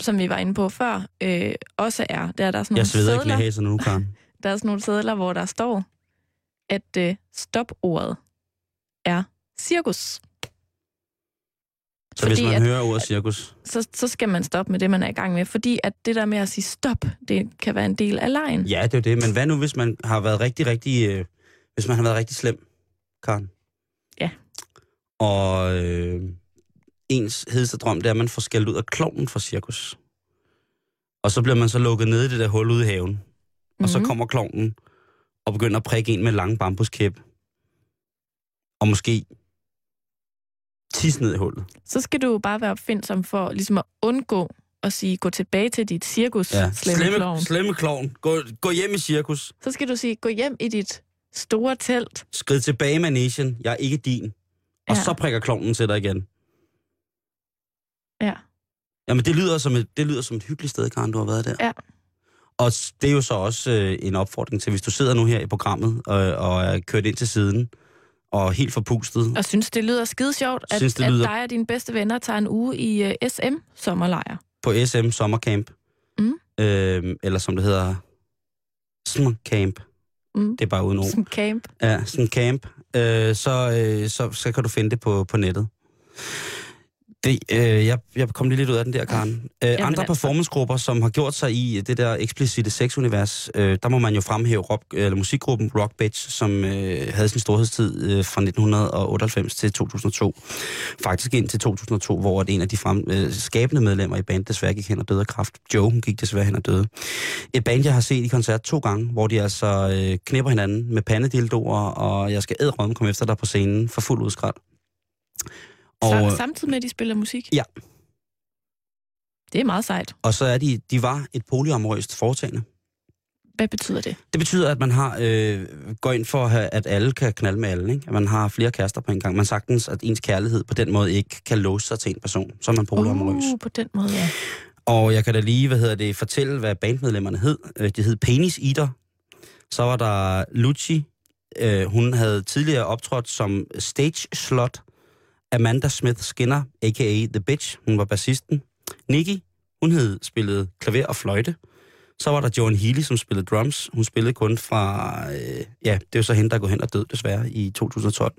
som vi var inde på før, øh, også er, der er der sådan nogle Jeg sveder i sædler, knæhæserne nu, Karen. <laughs> der er sådan nogle sædler, hvor der står, at øh, stopordet er cirkus. Så hvis Fordi man at- hører ordet cirkus, Så, så skal man stoppe med det, man er i gang med, fordi at det der med at sige stop, det kan være en del af lejen. ja, det er det. Men hvad nu, hvis man har været rigtig, rigtig, øh, hvis man har været rigtig slem, Karen? Ja. Og øh, ens hedeste drøm, det er, at man får skældt ud af klovnen fra cirkus. Og så bliver man så lukket ned i det der hul ude i haven. Mm-hmm. Og så Mhm. kommer klovnen og begynder at prikke en med lange bambuskæp. Og måske tisse ned i hullet. Så skal du bare være opfindsom for ligesom at undgå at sige, gå tilbage til dit cirkus, Ja. slemme, slemme, klovn. slemme klovn. Gå, gå hjem i cirkus. Så skal du sige, gå hjem i dit store telt. Skrid tilbage i managen. Jeg er ikke din. Og Ja. så prikker klovnen til dig igen. Ja. Jamen, det lyder som et, det lyder som et hyggeligt sted, Karen, du har været der. Ja. Og det er jo så også øh, en opfordring til, hvis du sidder nu her i programmet og, og er kørt ind til siden, og helt forpustet. Og synes, det lyder skide sjovt, at, Synes, det lyder- at dig og dine bedste venner tager en uge i uh, SM sommerlejr. på SM Sommercamp. Mm. Øh, eller som det hedder, SM Camp. Mm. Det er bare uden ord. Som camp. Ja, sådan en camp. Øh, så, øh, så, så kan du finde det på, på nettet. Det, øh, jeg, jeg kom lige lidt ud af den der, Karen. Øh, andre altså. performancegrupper, som har gjort sig i det der eksplicite sexunivers, øh, der må man jo fremhæve rock, eller musikgruppen Rock Bitch, som øh, havde sin storhedstid øh, fra 1998 til 2002. Faktisk ind til 2002, hvor en af de frem, øh, skabende medlemmer i bandet desværre gik hen og døde af kraft. Joe hun gik desværre hen og døde. Et band, jeg har set i koncert to gange, hvor de altså øh, knipper hinanden med pandedildoer, og jeg skal ædrømme komme efter dig på scenen for fuld udskrald. Og, samtidig med, at de spiller musik. Ja. Det er meget sejt. og så er de, de var et polyamorøst foretagende. Hvad betyder det? Det betyder, at man har øh, går ind for, at, have, at alle kan knalde med alle. Ikke? At man har flere kærester på en gang. Man sagtens, at ens kærlighed på den måde ikke kan låse sig til en person. Så er man polyamorøs. Uh, på den måde, ja. Og jeg kan da lige, hvad hedder det, fortælle, hvad bandmedlemmerne hed. Øh, De hed Penis Eater. Så var der Lucci. Øh, hun havde tidligere optrådt som stage slot. Amanda Smith Skinner, a.k.a. The Bitch. Hun var bassisten. Nikki, hun havde spillet klaver og fløjte. Så var der Joan Healy, som spillede drums. Hun spillede kun fra... Øh, ja, det er så hende, der går hen og død desværre i 2012.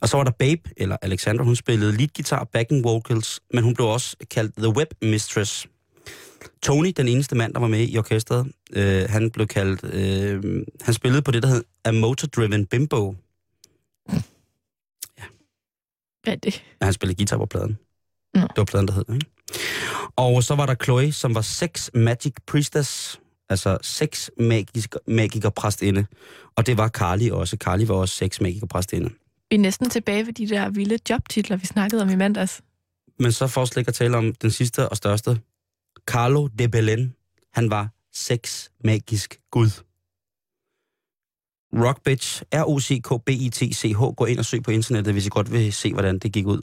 Og så var der Babe, eller Alexandra, hun spillede lead guitar, backing vocals, men hun blev også kaldt The Web Mistress. Tony, den eneste mand, der var med i orkestret, øh, han blev kaldt... Øh, han spillede på det, der hed A Motor Driven Bimbo. Hvad er det? Han spillede guitar på pladen. Nå. Det var pladen, der hed, ikke? Og så var der Chloe, som var sex magic priestess, altså sex magisk, magiker præstinde. Og det var Carly også. Carly var også sex magiker præstinde. Vi er næsten tilbage ved de der vilde jobtitler, vi snakkede om i mandags. Men så for slet ikke at tale om den sidste og største. Carlo de Belen. Han var sex magisk gud. Rock Bitch, R-O-C-K-B-I-T-C-H. Gå ind og søg på internettet, hvis I godt vil se, hvordan det gik ud.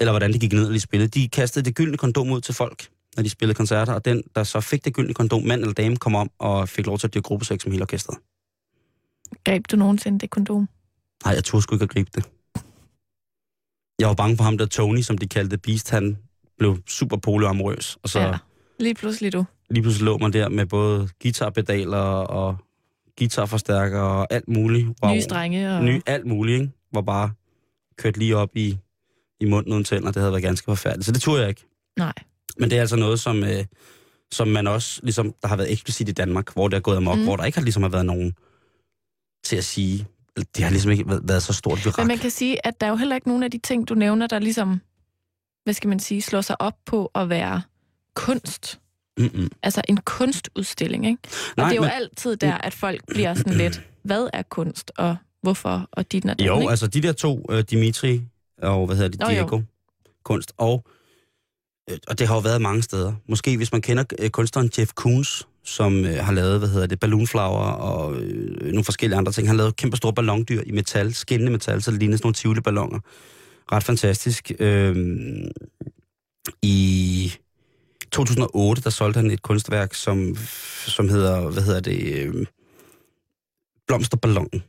Eller hvordan det gik ned, når de spillede. De kastede det gyldne kondom ud til folk, når de spillede koncerter, og den, der så fik det gyldne kondom, mand eller dame, kom om og fik lov til at dyrke gruppesex med hele orkestret. Greb du nogensinde det kondom? Nej, jeg turde sgu ikke at gribe det. Jeg var bange for ham der Tony, som de kaldte Beast. Han blev super polyamorøs. Og så Ja. Lige pludselig du. lige pludselig lå man der med både guitarpedaler og guitarforstærker og alt muligt. Nye strenge og... Ny, alt muligt, ikke? Var bare kørt lige op i, i munden uden tænder. Det havde været ganske forfærdeligt. Så det turde jeg ikke. Nej. Men det er altså noget, som, øh, som man også, ligesom, der har været eksplicit i Danmark, hvor det er gået amok, Mm. mm. hvor der ikke har ligesom har været nogen til at sige, det har ligesom ikke været, været så stort virak. Men man kan sige, at der er jo heller ikke nogen af de ting, du nævner, der ligesom, hvad skal man sige, slår sig op på at være kunst. Mm-mm. Altså en kunstudstilling, ikke? Og Nej, det er jo men- altid der, at folk bliver sådan lidt, hvad er kunst, og hvorfor, og dit og Jo, ikke? altså de der to, uh, Dimitri og hvad hedder det, Nå, jo. Diego, kunst, og, øh, og det har jo været mange steder. Måske hvis man kender øh, kunstneren Jeff Koons, som øh, har lavet, hvad hedder det, balloonflower og øh, nogle forskellige andre ting. Han har lavet kæmpe store ballondyr i metal, skinnende metal, så det ligner sådan nogle tivoli-balloner. Ret fantastisk. Øh, I 2008, der solgte han et kunstværk, som, som hedder, hvad hedder det, øh, Blomsterballonen.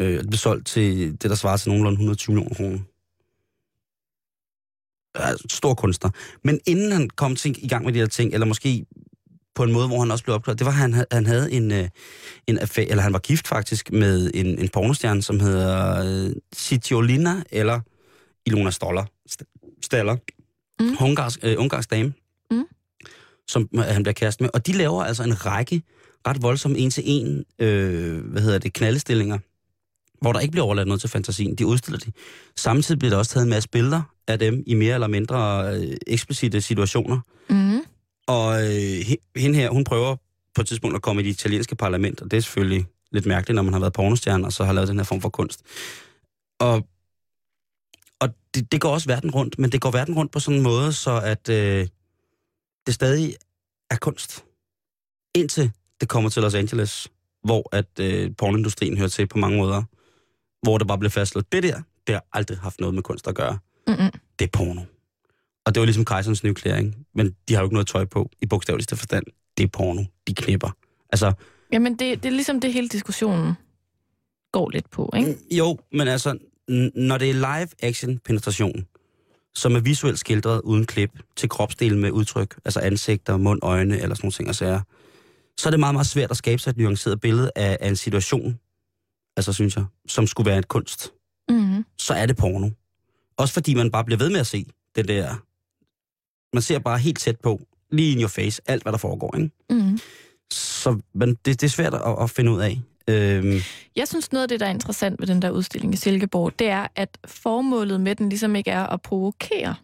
Øh, det blev solgt til det, der svarer til nogenlunde 120 millioner kroner. Ja, stor kunstner. Men inden han kom til, i gang med de her ting, eller måske på en måde, hvor han også blev opklaret, det var, at han, ha- han havde en, øh, en affære, eller han var gift faktisk med en, en pornostjerne, som hedder øh, Citiolina, eller Ilona Stoller. St- Staller. Mm. Ungarsk, øh, ungarsk dame. Mm. Som øh, han bliver kæreste med. Og de laver altså en række ret voldsomme en-til-en, øh, hvad hedder det, knaldestillinger, hvor der ikke bliver overladt noget til fantasien. De udstiller de. Samtidig bliver der også taget en masse billeder af dem i mere eller mindre øh, eksplicite situationer. Mm. Og øh, he- hende her, hun prøver på et tidspunkt at komme i det italienske parlament, og det er selvfølgelig lidt mærkeligt, når man har været pornostjerne, og så har lavet den her form for kunst. Og, og det, det går også verden rundt, men det går verden rundt på sådan en måde, så at øh, det stadig er kunst. Indtil det kommer til Los Angeles, hvor at øh, pornindustrien hører til på mange måder, hvor det bare bliver fastslået, det der, det har aldrig haft noget med kunst at gøre. Mm-mm. Det er porno. Og det var ligesom kejserens nye klæring. Men de har jo ikke noget tøj på, i bogstaveligste forstand. Det er porno. De knipper. Altså, Jamen, det, det er ligesom det hele diskussionen går lidt på, ikke? jo, men altså, når det er live-action penetration, som er visuelt skildret uden klip, til kropsdelen med udtryk, altså ansigter, mund, øjne eller sådan nogle ting og sager, så er det meget, meget svært at skabe sig et nuanceret billede af, af en situation, altså synes jeg, som skulle være et kunst. Mm-hmm. så er det porno. Også fordi man bare bliver ved med at se det der... Man ser bare helt tæt på, lige in your face, alt hvad der foregår, ikke? Mm-hmm. Så men det, det er svært at, at finde ud af. Øhm, Jeg synes, noget af det, der er interessant ved den der udstilling i Silkeborg, det er, at formålet med den ligesom ikke er at provokere.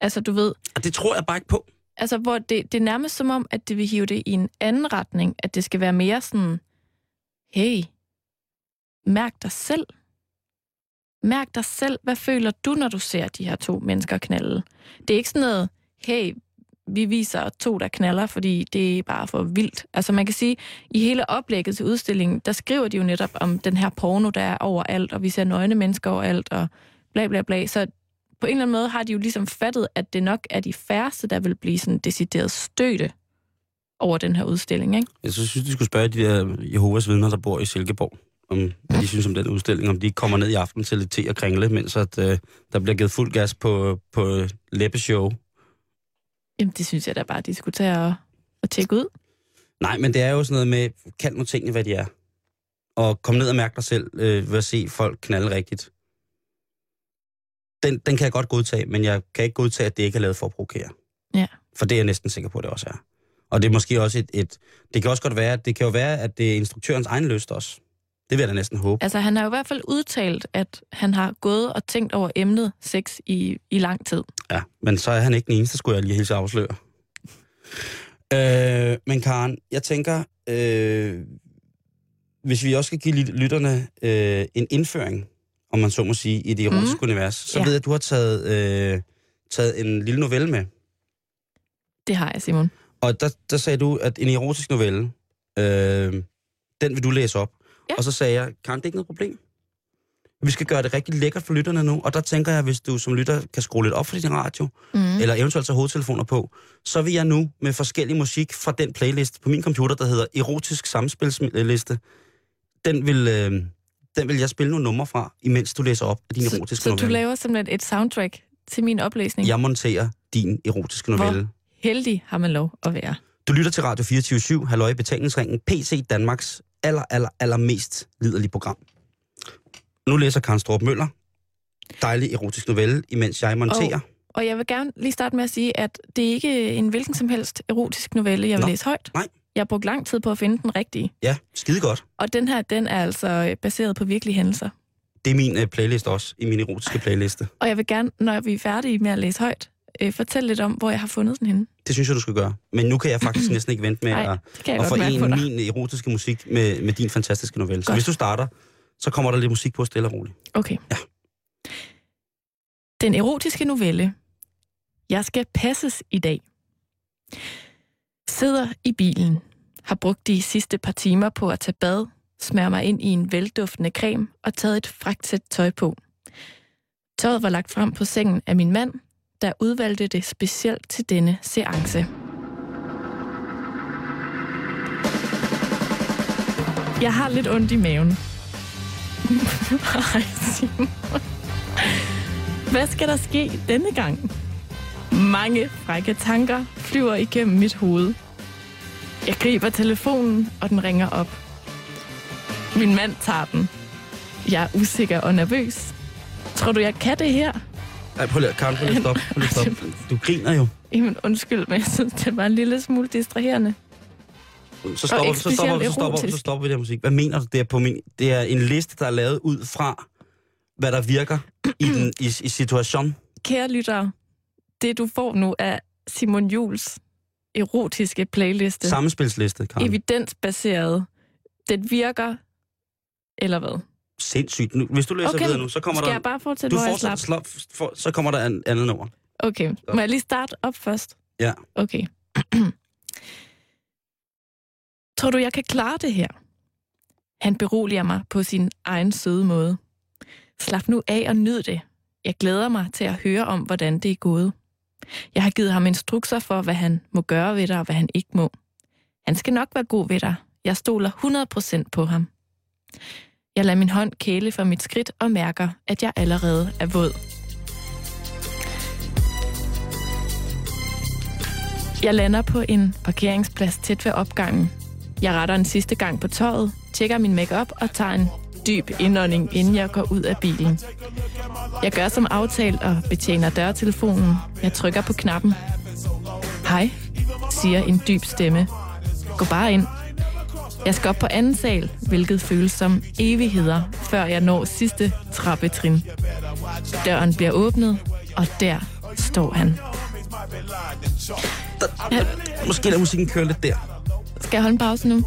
Altså, du ved, og det tror jeg bare ikke på. altså, hvor det, det er nærmest som om, at det vil hive det i en anden retning, at det skal være mere sådan, hey, mærk dig selv. Mærk dig selv. Hvad føler du, når du ser de her to mennesker knalde? Det er ikke sådan noget, hey, vi viser to, der knaller, fordi det er bare for vildt. Altså man kan sige, i hele oplægget til udstillingen, der skriver de jo netop om den her porno, der er overalt, og vi ser nøgne mennesker overalt, og bla bla bla. Så på en eller anden måde har de jo ligesom fattet, at det nok er de færreste, der vil blive sådan decideret støtte over den her udstilling, ikke? Jeg synes, de skulle spørge de der Jehovas vidner, der bor i Silkeborg, om hvad de synes om den udstilling, om de ikke kommer ned i aften til lidt te og kringle, mens at, øh, der bliver givet fuld gas på, på læbeshow. Jamen, det synes jeg da bare, de skulle tage og, og tjekke ud. Nej, men det er jo sådan noget med, kald nu tingene, hvad de er. Og kom ned og mærk dig selv øh, ved at se folk knalde rigtigt. Den, den kan jeg godt godtage, men jeg kan ikke godtage, at det ikke er lavet for at provokere. Ja. For det er jeg næsten sikker på, at det også er. Og det er måske også et, et... Det kan også godt være, at det kan jo være, at det er instruktørens egen lyst også. Det vil jeg da næsten håbe. Altså, han har jo i hvert fald udtalt, at han har gået og tænkt over emnet sex i, i lang tid. Ja, men så er han ikke den eneste, skulle jeg lige helt afsløre. Øh, men Karen, jeg tænker, øh, hvis vi også skal give lytterne øh, en indføring, om man så må sige, i det erotiske mm. univers, så Ja. ved jeg, at du har taget, øh, taget en lille novelle med. Det har jeg, Simon. Og der, der sagde du, at en erotisk novelle, øh, den vil du læse op. Ja. Og så sagde jeg, Karen, det er ikke noget problem. Vi skal gøre det rigtig lækkert for lytterne nu, og der tænker jeg, hvis du som lytter kan skrue lidt op for din radio, Mm. eller eventuelt tage hovedtelefoner på, så vil jeg nu med forskellig musik fra den playlist på min computer, der hedder Erotisk Samspilsliste, den vil, øh, den vil jeg spille nogle numre fra, imens du læser op af din Så, erotiske så du novelle. laver simpelthen et soundtrack til min oplæsning. Jeg monterer din erotiske Hvor? novelle. Heldig har man lov at være. Du lytter til Radio 24 Halløj i betalingsringen, PC Danmarks aller, aller, aller mest liderlige program. Nu læser Karen Strup Møller. Dejlig erotisk novelle, imens jeg monterer. Og jeg vil gerne lige starte med at sige, at det er ikke en hvilken som helst erotisk novelle, jeg vil Nå, læse højt. nej. Jeg har brugt lang tid på at finde den rigtige. Ja, skide godt. Og den her, den er altså øh, baseret på virkelige hændelser. Det er min uh, playlist også, i min erotiske playliste. Og jeg vil gerne, når vi er færdige med at læse højt, øh, fortælle lidt om, hvor jeg har fundet den henne. Det synes jeg, du skal gøre. Men nu kan jeg faktisk <clears throat> næsten ikke vente med Nej, at, at forene min erotiske musik med, med din fantastiske novelle. Så Godt. hvis du starter, så kommer der lidt musik på stille og roligt. Okay. Ja. Den erotiske novelle. Jeg skal passes i dag. Sidder i bilen. Har brugt de sidste par timer på at tage bad, smøre mig ind i en velduftende creme og taget et fragt sæt tøj på. Tøjet var lagt frem på sengen af min mand, der udvalgte det specielt til denne seance. Jeg har lidt ondt i maven. <laughs> Ej, Simon. Hvad skal der ske denne gang? Mange frække tanker flyver igennem mit hoved. Jeg griber telefonen, og den ringer op. Min mand tager den. Jeg er usikker og nervøs. Tror du, jeg kan det her? Nej, prøv lige, Karen, prøv lige at stoppe. Prøv lige at stoppe. <laughs> Du griner jo. Jamen, undskyld, men jeg synes, det var en lille smule distraherende. Så stopper, så stopper, så stopper, så stopper vi der musik. Hvad mener du, det er på min... Det er en liste, der er lavet ud fra, hvad der virker i, den, i, i situation. Kære lyttere, det du får nu er Simon Jules erotiske playliste. Sammenspilsliste, Karen. Evidensbaseret. Den virker, eller hvad? Sindssygt. Nu, hvis du læser Okay, videre nu, så kommer Skal der... jeg bare fortsætte, Du hvor jeg slap? for, så kommer der en andet nummer. Okay, må jeg lige starte op først? Ja. Okay. <clears throat> Tror du, jeg kan klare det her? Han beroliger mig på sin egen søde måde. Slap nu af og nyd det. Jeg glæder mig til at høre om, hvordan det er gået. Jeg har givet ham instrukser for, hvad han må gøre ved dig, og hvad han ikke må. Han skal nok være god ved dig. Jeg stoler 100% på ham. Jeg lader min hånd kæle for mit skridt og mærker, at jeg allerede er våd. Jeg lander på en parkeringsplads tæt ved opgangen. Jeg retter en sidste gang på tøjet, tjekker min makeup og tager en dyb indånding, inden jeg går ud af bilen. Jeg gør som aftalt og betjener dørtelefonen. Jeg trykker på knappen. Hej, siger en dyb stemme. Gå bare ind. Jeg skal op på anden sal, hvilket føles som evigheder, før jeg når sidste trappetrin. Døren bliver åbnet, og der står han. Ja, Måske lader musikken køre lidt der. skal jeg holde en pause nu?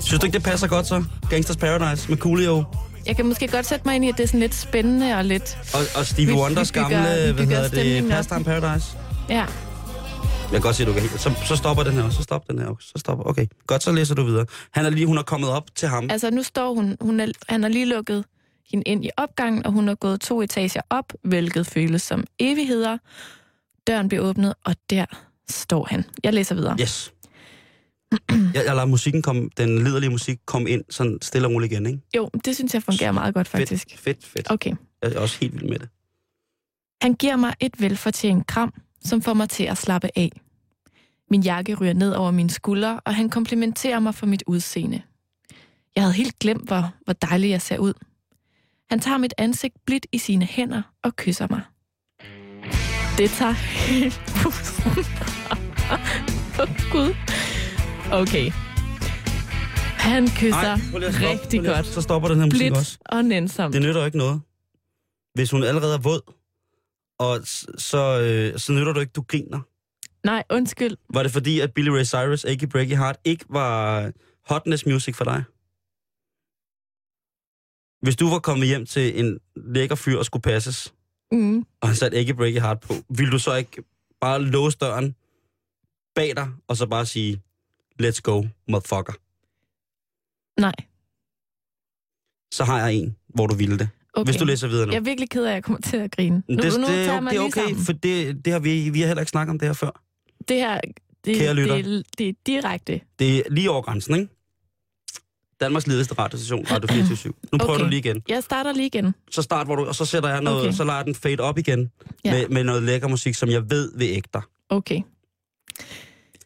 Synes du ikke, det passer godt så? Gangsters Paradise med Coolio Jeg kan måske godt sætte mig ind i, at det er sådan lidt spændende og lidt... og, og Stevie Vi- Wonders gamle, hvad hedder det. Pastime Paradise. Ja, Jeg kan godt se, at du kan helt... Så, så stopper den her. Så stopper den her også. Så stopper. Okay, godt, så læser du videre. Han er lige, hun er kommet op til ham. Altså, nu står hun, hun er, han har lige lukket hende ind i opgangen, og hun er gået to etager op, hvilket føles som evigheder. Døren bliver åbnet, og der står han. Jeg læser videre. Yes. <clears throat> Jeg, jeg lader musikken komme, den liderlige musik komme ind sådan stille og roligt igen, ikke? Jo, det synes jeg fungerer meget godt, faktisk. Fedt, fedt, fedt. Okay. Jeg er også helt vild med det. Han giver mig et velfortjent kram, som får mig til at slappe af. Min jakke ryger ned over mine skuldre, og han komplimenterer mig for mit udseende. Jeg havde helt glemt, hvor, hvor dejlig jeg ser ud. Han tager mit ansigt blidt i sine hænder og kysser mig. Det tager helt pusten. <laughs> Oh, Gud. Okay. Han kysser Ej, rigtig godt. Så stopper den her musik også. Blidt og nænsomt. Det nytter jo ikke noget. Hvis hun allerede er våd, og så, øh, så nytter du ikke, du griner. Nej, undskyld. Var det fordi, at Billy Ray Cyrus, Achy Breaky Heart, ikke var hotness music for dig? Hvis du var kommet hjem til en lækker fyr og skulle passes, Mm. og han satte Achy Breaky Heart på, ville du så ikke bare låse døren bag dig, og så bare sige, let's go, motherfucker. Nej. Så har jeg en, hvor du ville det. Okay. Hvis du læser videre nu. Jeg er virkelig ked af, at jeg kommer til at grine. Nu, det, nu det, tager det er okay, sammen. for det, det har vi, vi har heller ikke snakket om det her før. Det her, det, Kære lytter. det, er- det er direkte. Det er lige over grænsen, ikke? Danmarks ledeste radiostation, Radio <clears throat> 24 Nu prøver Okay. du lige igen. Jeg starter lige igen. Så start, hvor du, og så sætter jeg noget, Okay. så lader den fade op igen Ja. med, med noget lækker musik, som jeg ved vil ægte dig. Okay.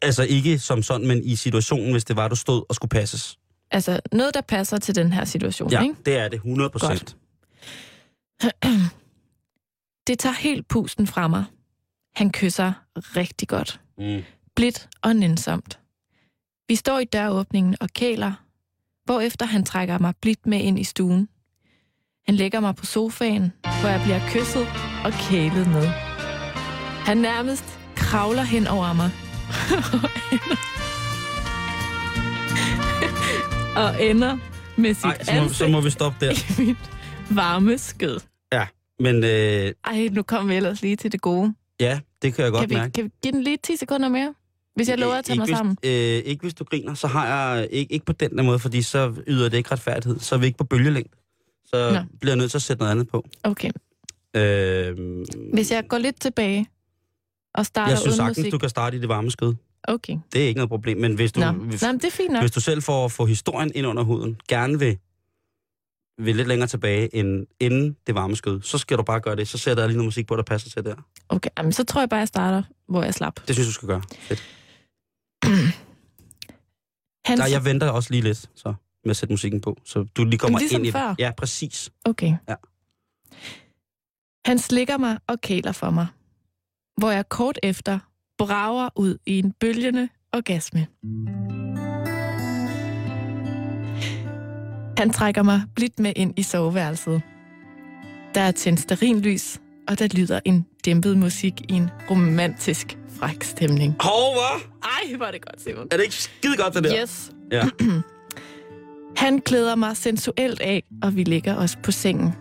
Altså ikke som sådan, men i situationen, hvis det var, du stod og skulle passes. Altså, noget, der passer til den her situation, Ja, ikke? det er det, 100 procent. <clears throat> Det tager helt pusten fra mig. Han kysser rigtig godt. Mm. Blidt og nænsomt. Vi står i døråbningen og kæler, hvorefter han trækker mig blidt med ind i stuen. Han lægger mig på sofaen, hvor jeg bliver kysset og kælet med. Han nærmest kravler hen over mig. <laughs> og ender med sit Ej, så må, ansigt så må vi stoppe der. i mit varme skød. Men øh, Ej, nu kommer vi ellers lige til det gode. ja, det kan jeg godt Kan vi, mærke. kan vi give den lige 10 sekunder mere? Hvis jeg lover at tage mig hvis, sammen. Øh, ikke hvis du griner, så har jeg ikke, ikke på den der måde, fordi så yder det ikke retfærdighed. Så er vi ikke på bølgelængde. Så Nå. bliver jeg nødt til at sætte noget andet på. Okay. Øh, Hvis jeg går lidt tilbage og starter jeg synes sagtens, musik. du kan starte i det varme skød. Okay. Det er ikke noget problem. Men hvis du, Nå. hvis, Nå, men det er fint nok. hvis du selv får få historien ind under huden, gerne vil, vil lidt længere tilbage end inden det varme skød, så skal du bare gøre det. Så sætter jeg lige noget musik på, der passer til der. Okay, jamen, så tror jeg bare, jeg starter, hvor jeg slap. Det synes du skal gøre. Fedt. <clears throat> Han, Nej, jeg venter også lige lidt så, med at sætte musikken på, så du lige kommer ligesom ind i før? Ja, præcis. Okay. Ja. Han slikker mig og kæler for mig, hvor jeg kort efter brager ud i en bølgende orgasme. Han trækker mig blidt med ind i soveværelset. Der er tændt stearinlys, og der lyder en dæmpet musik i en romantisk fræk stemning. Hov, hvad? Ej, hvor er det godt, Simon. Er det ikke skide godt, det der? Yes. Ja. <clears throat> Han klæder mig sensuelt af, og vi lægger os på sengen.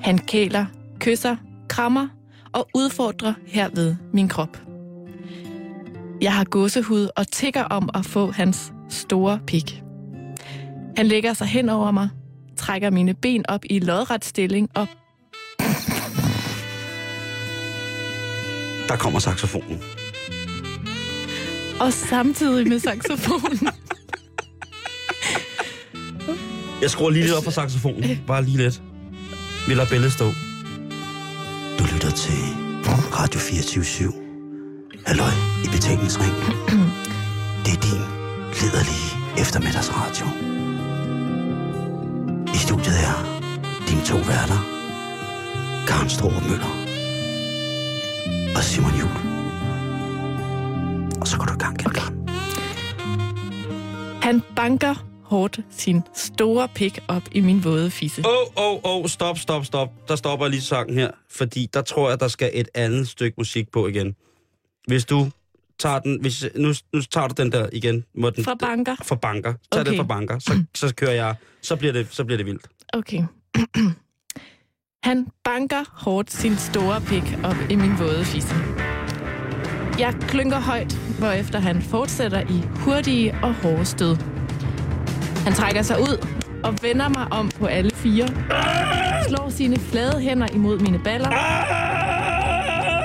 Han kæler, kysser, krammer og udfordrer herved min krop. Jeg har gåsehud og tigger om at få hans store pik. Han lægger sig hen over mig, trækker mine ben op i lodret stilling og Der kommer saxofonen. og samtidig med saxofonen Jeg skruer lige lidt op for saxofonen. Bare lige lidt. Vi lader billedet stå. Du lytter til Radio 24 Halløj i betalingsring. Det er din liderlige eftermiddagsradio. Studiet er dine to værter, Karen Strohrup Møller og Simon Jul. Og så går du i gang, igen, Karen. han banker hårdt sin store pik op i min våde fisse. Åh, åh, åh, stop, stop, stop. Der stopper lige sangen her, fordi der tror jeg, der skal et andet stykke musik på igen. Hvis du tager den, hvis, nu, nu tager du den der igen. Må den, Fra banker. For banker. Tag Okay. den for banker. Så, så kører jeg, så bliver det, så bliver det vildt. Okay. <clears throat> Han banker hårdt sin store pik op i min våde fisse. Jeg klynker højt, hvorefter han fortsætter i hurtige og hårde stød. Han trækker sig ud og vender mig om på alle fire. Slår sine flade hænder imod mine baller.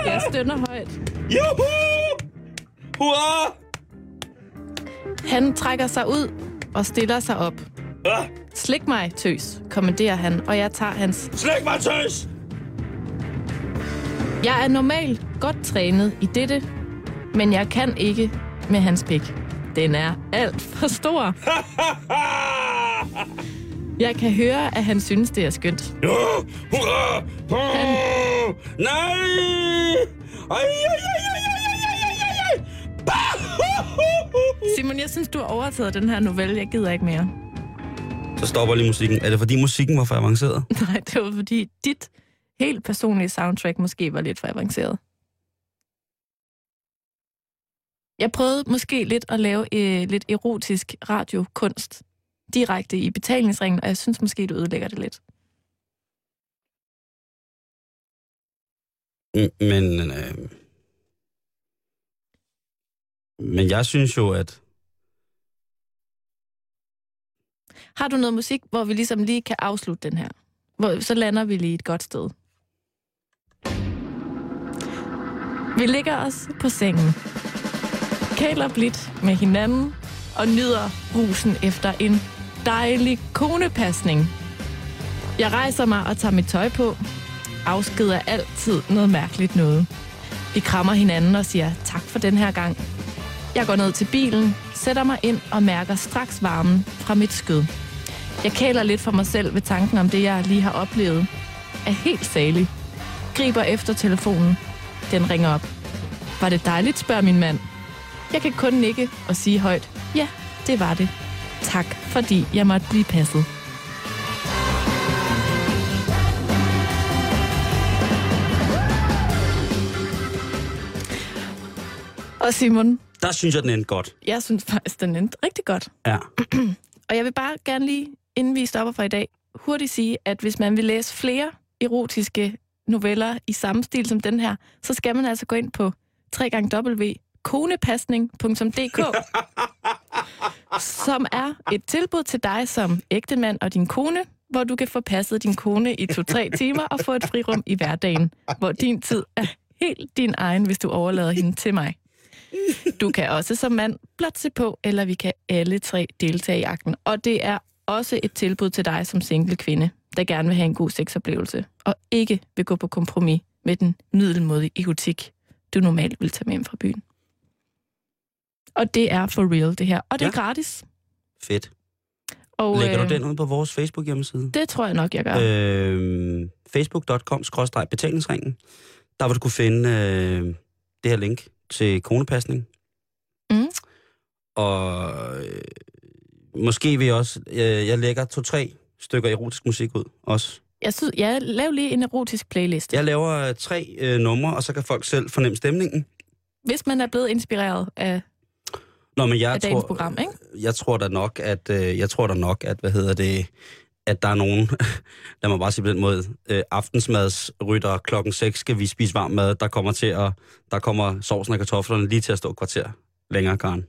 Jeg stønner højt. Juhu! Hurra! Han trækker sig ud og stiller sig op. Ah! Slik mig, tøs, kommanderer han, og jeg tager hans... Slik mig, tøs! Jeg er normalt godt trænet i dette, men jeg kan ikke med hans pik. Den er alt for stor. <laughs> Jeg kan høre, at han synes, det er skønt. Ja, hurra! hurra! Han... Nej! Ej, ej, ej, ej, ej! <laughs> Simon, jeg synes, du har overtaget den her novelle. Jeg gider ikke mere. Så stopper lige musikken. Er det fordi musikken var for avanceret? <laughs> Nej, det var fordi dit helt personlige soundtrack måske var lidt for avanceret. Jeg prøvede måske lidt at lave øh, lidt erotisk radiokunst direkte i betalingsringen, og jeg synes måske, du ødelægger det lidt. Mm, Men, øh, men jeg synes jo, at Har du noget musik, hvor vi ligesom lige kan afslutte den her? Hvor, så lander vi lige et godt sted. Vi ligger os på sengen. Kæler blidt med hinanden og nyder rusen efter en dejlig konepasning. Jeg rejser mig og tager mit tøj på. Afsked er altid noget mærkeligt noget. Vi krammer hinanden og siger tak for den her gang. Jeg går ned til bilen, sætter mig ind og mærker straks varmen fra mit skød. Jeg kæler lidt for mig selv ved tanken om det, jeg lige har oplevet. Er helt salig. Griber efter telefonen. Den ringer op. Var det dejligt, spørger min mand. Jeg kan kun nikke og sige højt. Ja, det var det. Tak, fordi jeg måtte blive passet. Og Simon, der synes jeg, den endte godt. jeg synes faktisk, den endte rigtig godt. Ja. Og jeg vil bare gerne lige, inden vi stopper for i dag, hurtigt sige, at hvis man vil læse flere erotiske noveller i samme stil som den her, så skal man altså gå ind på www.konepasning.dk som er et tilbud til dig som ægtemand og din kone, hvor du kan få passet din kone i to-tre timer og få et frirum i hverdagen, hvor din tid er helt din egen, hvis du overlader hende til mig. Du kan også som mand blot se på, eller vi kan alle tre deltage i akten. Og det er også et tilbud til dig som single kvinde, der gerne vil have en god sexoplevelse, og ikke vil gå på kompromis med den middelmodige erotik, du normalt vil tage med hjem fra byen. Og det er for real, det her. Og det er Ja. gratis. Fedt. Og, Lægger øh, du den ud på vores Facebook-hjemmeside? Det tror jeg nok, jeg gør. Øh, Facebook.com-betalingsringen. Der vil du kunne finde øh, det her link til konepasning. Mm. Og øh, måske vil jeg også... Øh, jeg lægger to-tre stykker erotisk musik ud også. Jeg synes, jeg laver lige en erotisk playlist. Jeg laver øh, tre øh, numre, og så kan folk selv fornemme stemningen. Hvis man er blevet inspireret af, Nå, men jeg af dagens tror, program, ikke? jeg tror da nok, at øh, jeg tror da nok, at hvad hedder det, at der er nogen, <laughs> lad mig bare sige på den måde, øh, aftensmadsrytter klokken 6 skal vi spise varm mad, der kommer til at, der kommer sovsen og kartoflerne lige til at stå et kvarter længere, Karen.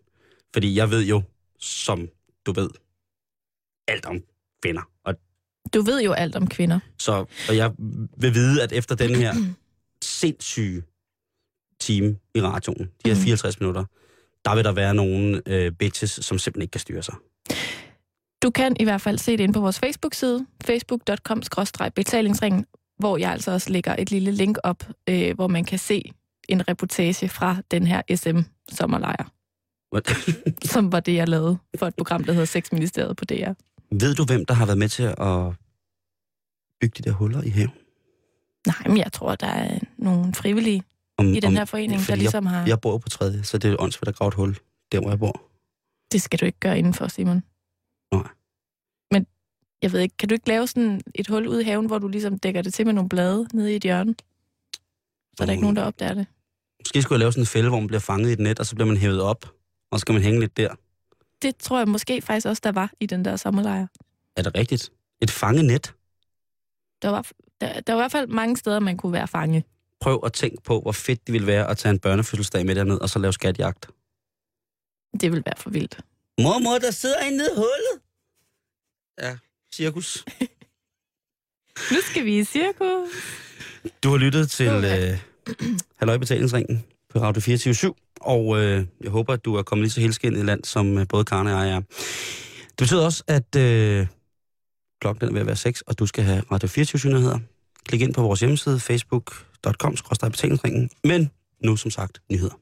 Fordi jeg ved jo, som du ved, alt om kvinder. Og, Du ved jo alt om kvinder. så, og jeg vil vide, at efter den her <clears throat> sindssyge time i radioen, de her Mhm. 54 minutter, der vil der være nogle øh, bitches, som simpelthen ikke kan styre sig. Du kan i hvert fald se det inde på vores Facebook-side, facebook.com-betalingsringen, hvor jeg altså også lægger et lille link op, øh, hvor man kan se en reportage fra den her SM-sommerlejr, <laughs> som var det, jeg lavede for et program, der hedder Sexministeriet på DR. Ved du, hvem der har været med til at bygge de der huller i haven? Nej, men jeg tror, der er nogle frivillige Om, i den her forening, der ligesom har... Jeg, jeg bor på tredje, så det er åndssvagt at grave et hul, der hvor jeg bor. Det skal du ikke gøre indenfor, Simon. Jeg ved ikke, kan du ikke lave sådan et hul ud i haven, hvor du ligesom dækker det til med nogle blade nede i et hjørne? Så er der ikke nogen, der opdager det. Måske skulle jeg lave sådan en fælde, hvor man bliver fanget i et net, og så bliver man hævet op, og så skal man hænge lidt der. Det tror jeg måske faktisk også, der var i den der sommerlejr. Er det rigtigt? Et fangenet? Der var, der, der var i hvert fald mange steder, man kunne være fange. prøv at tænke på, hvor fedt det ville være at tage en børnefødselsdag med derned, og så lave skatjagt. Det vil være for vildt. Mor, mor, der sidder en nede i hullet. Ja, cirkus. <laughs> Nu skal vi i cirkus. Du har lyttet til Okay. øh, Halløj Betalingsringen på Radio 24 og øh, jeg håber, at du er kommet lige så helskindet i land, som øh, både Karne og jeg er. Det betyder også, at øh, klokken den er ved at være 6, og du skal have Radio 24 nyheder. Klik ind på vores hjemmeside, facebook.com, betalingsringen. Men nu som sagt, nyheder.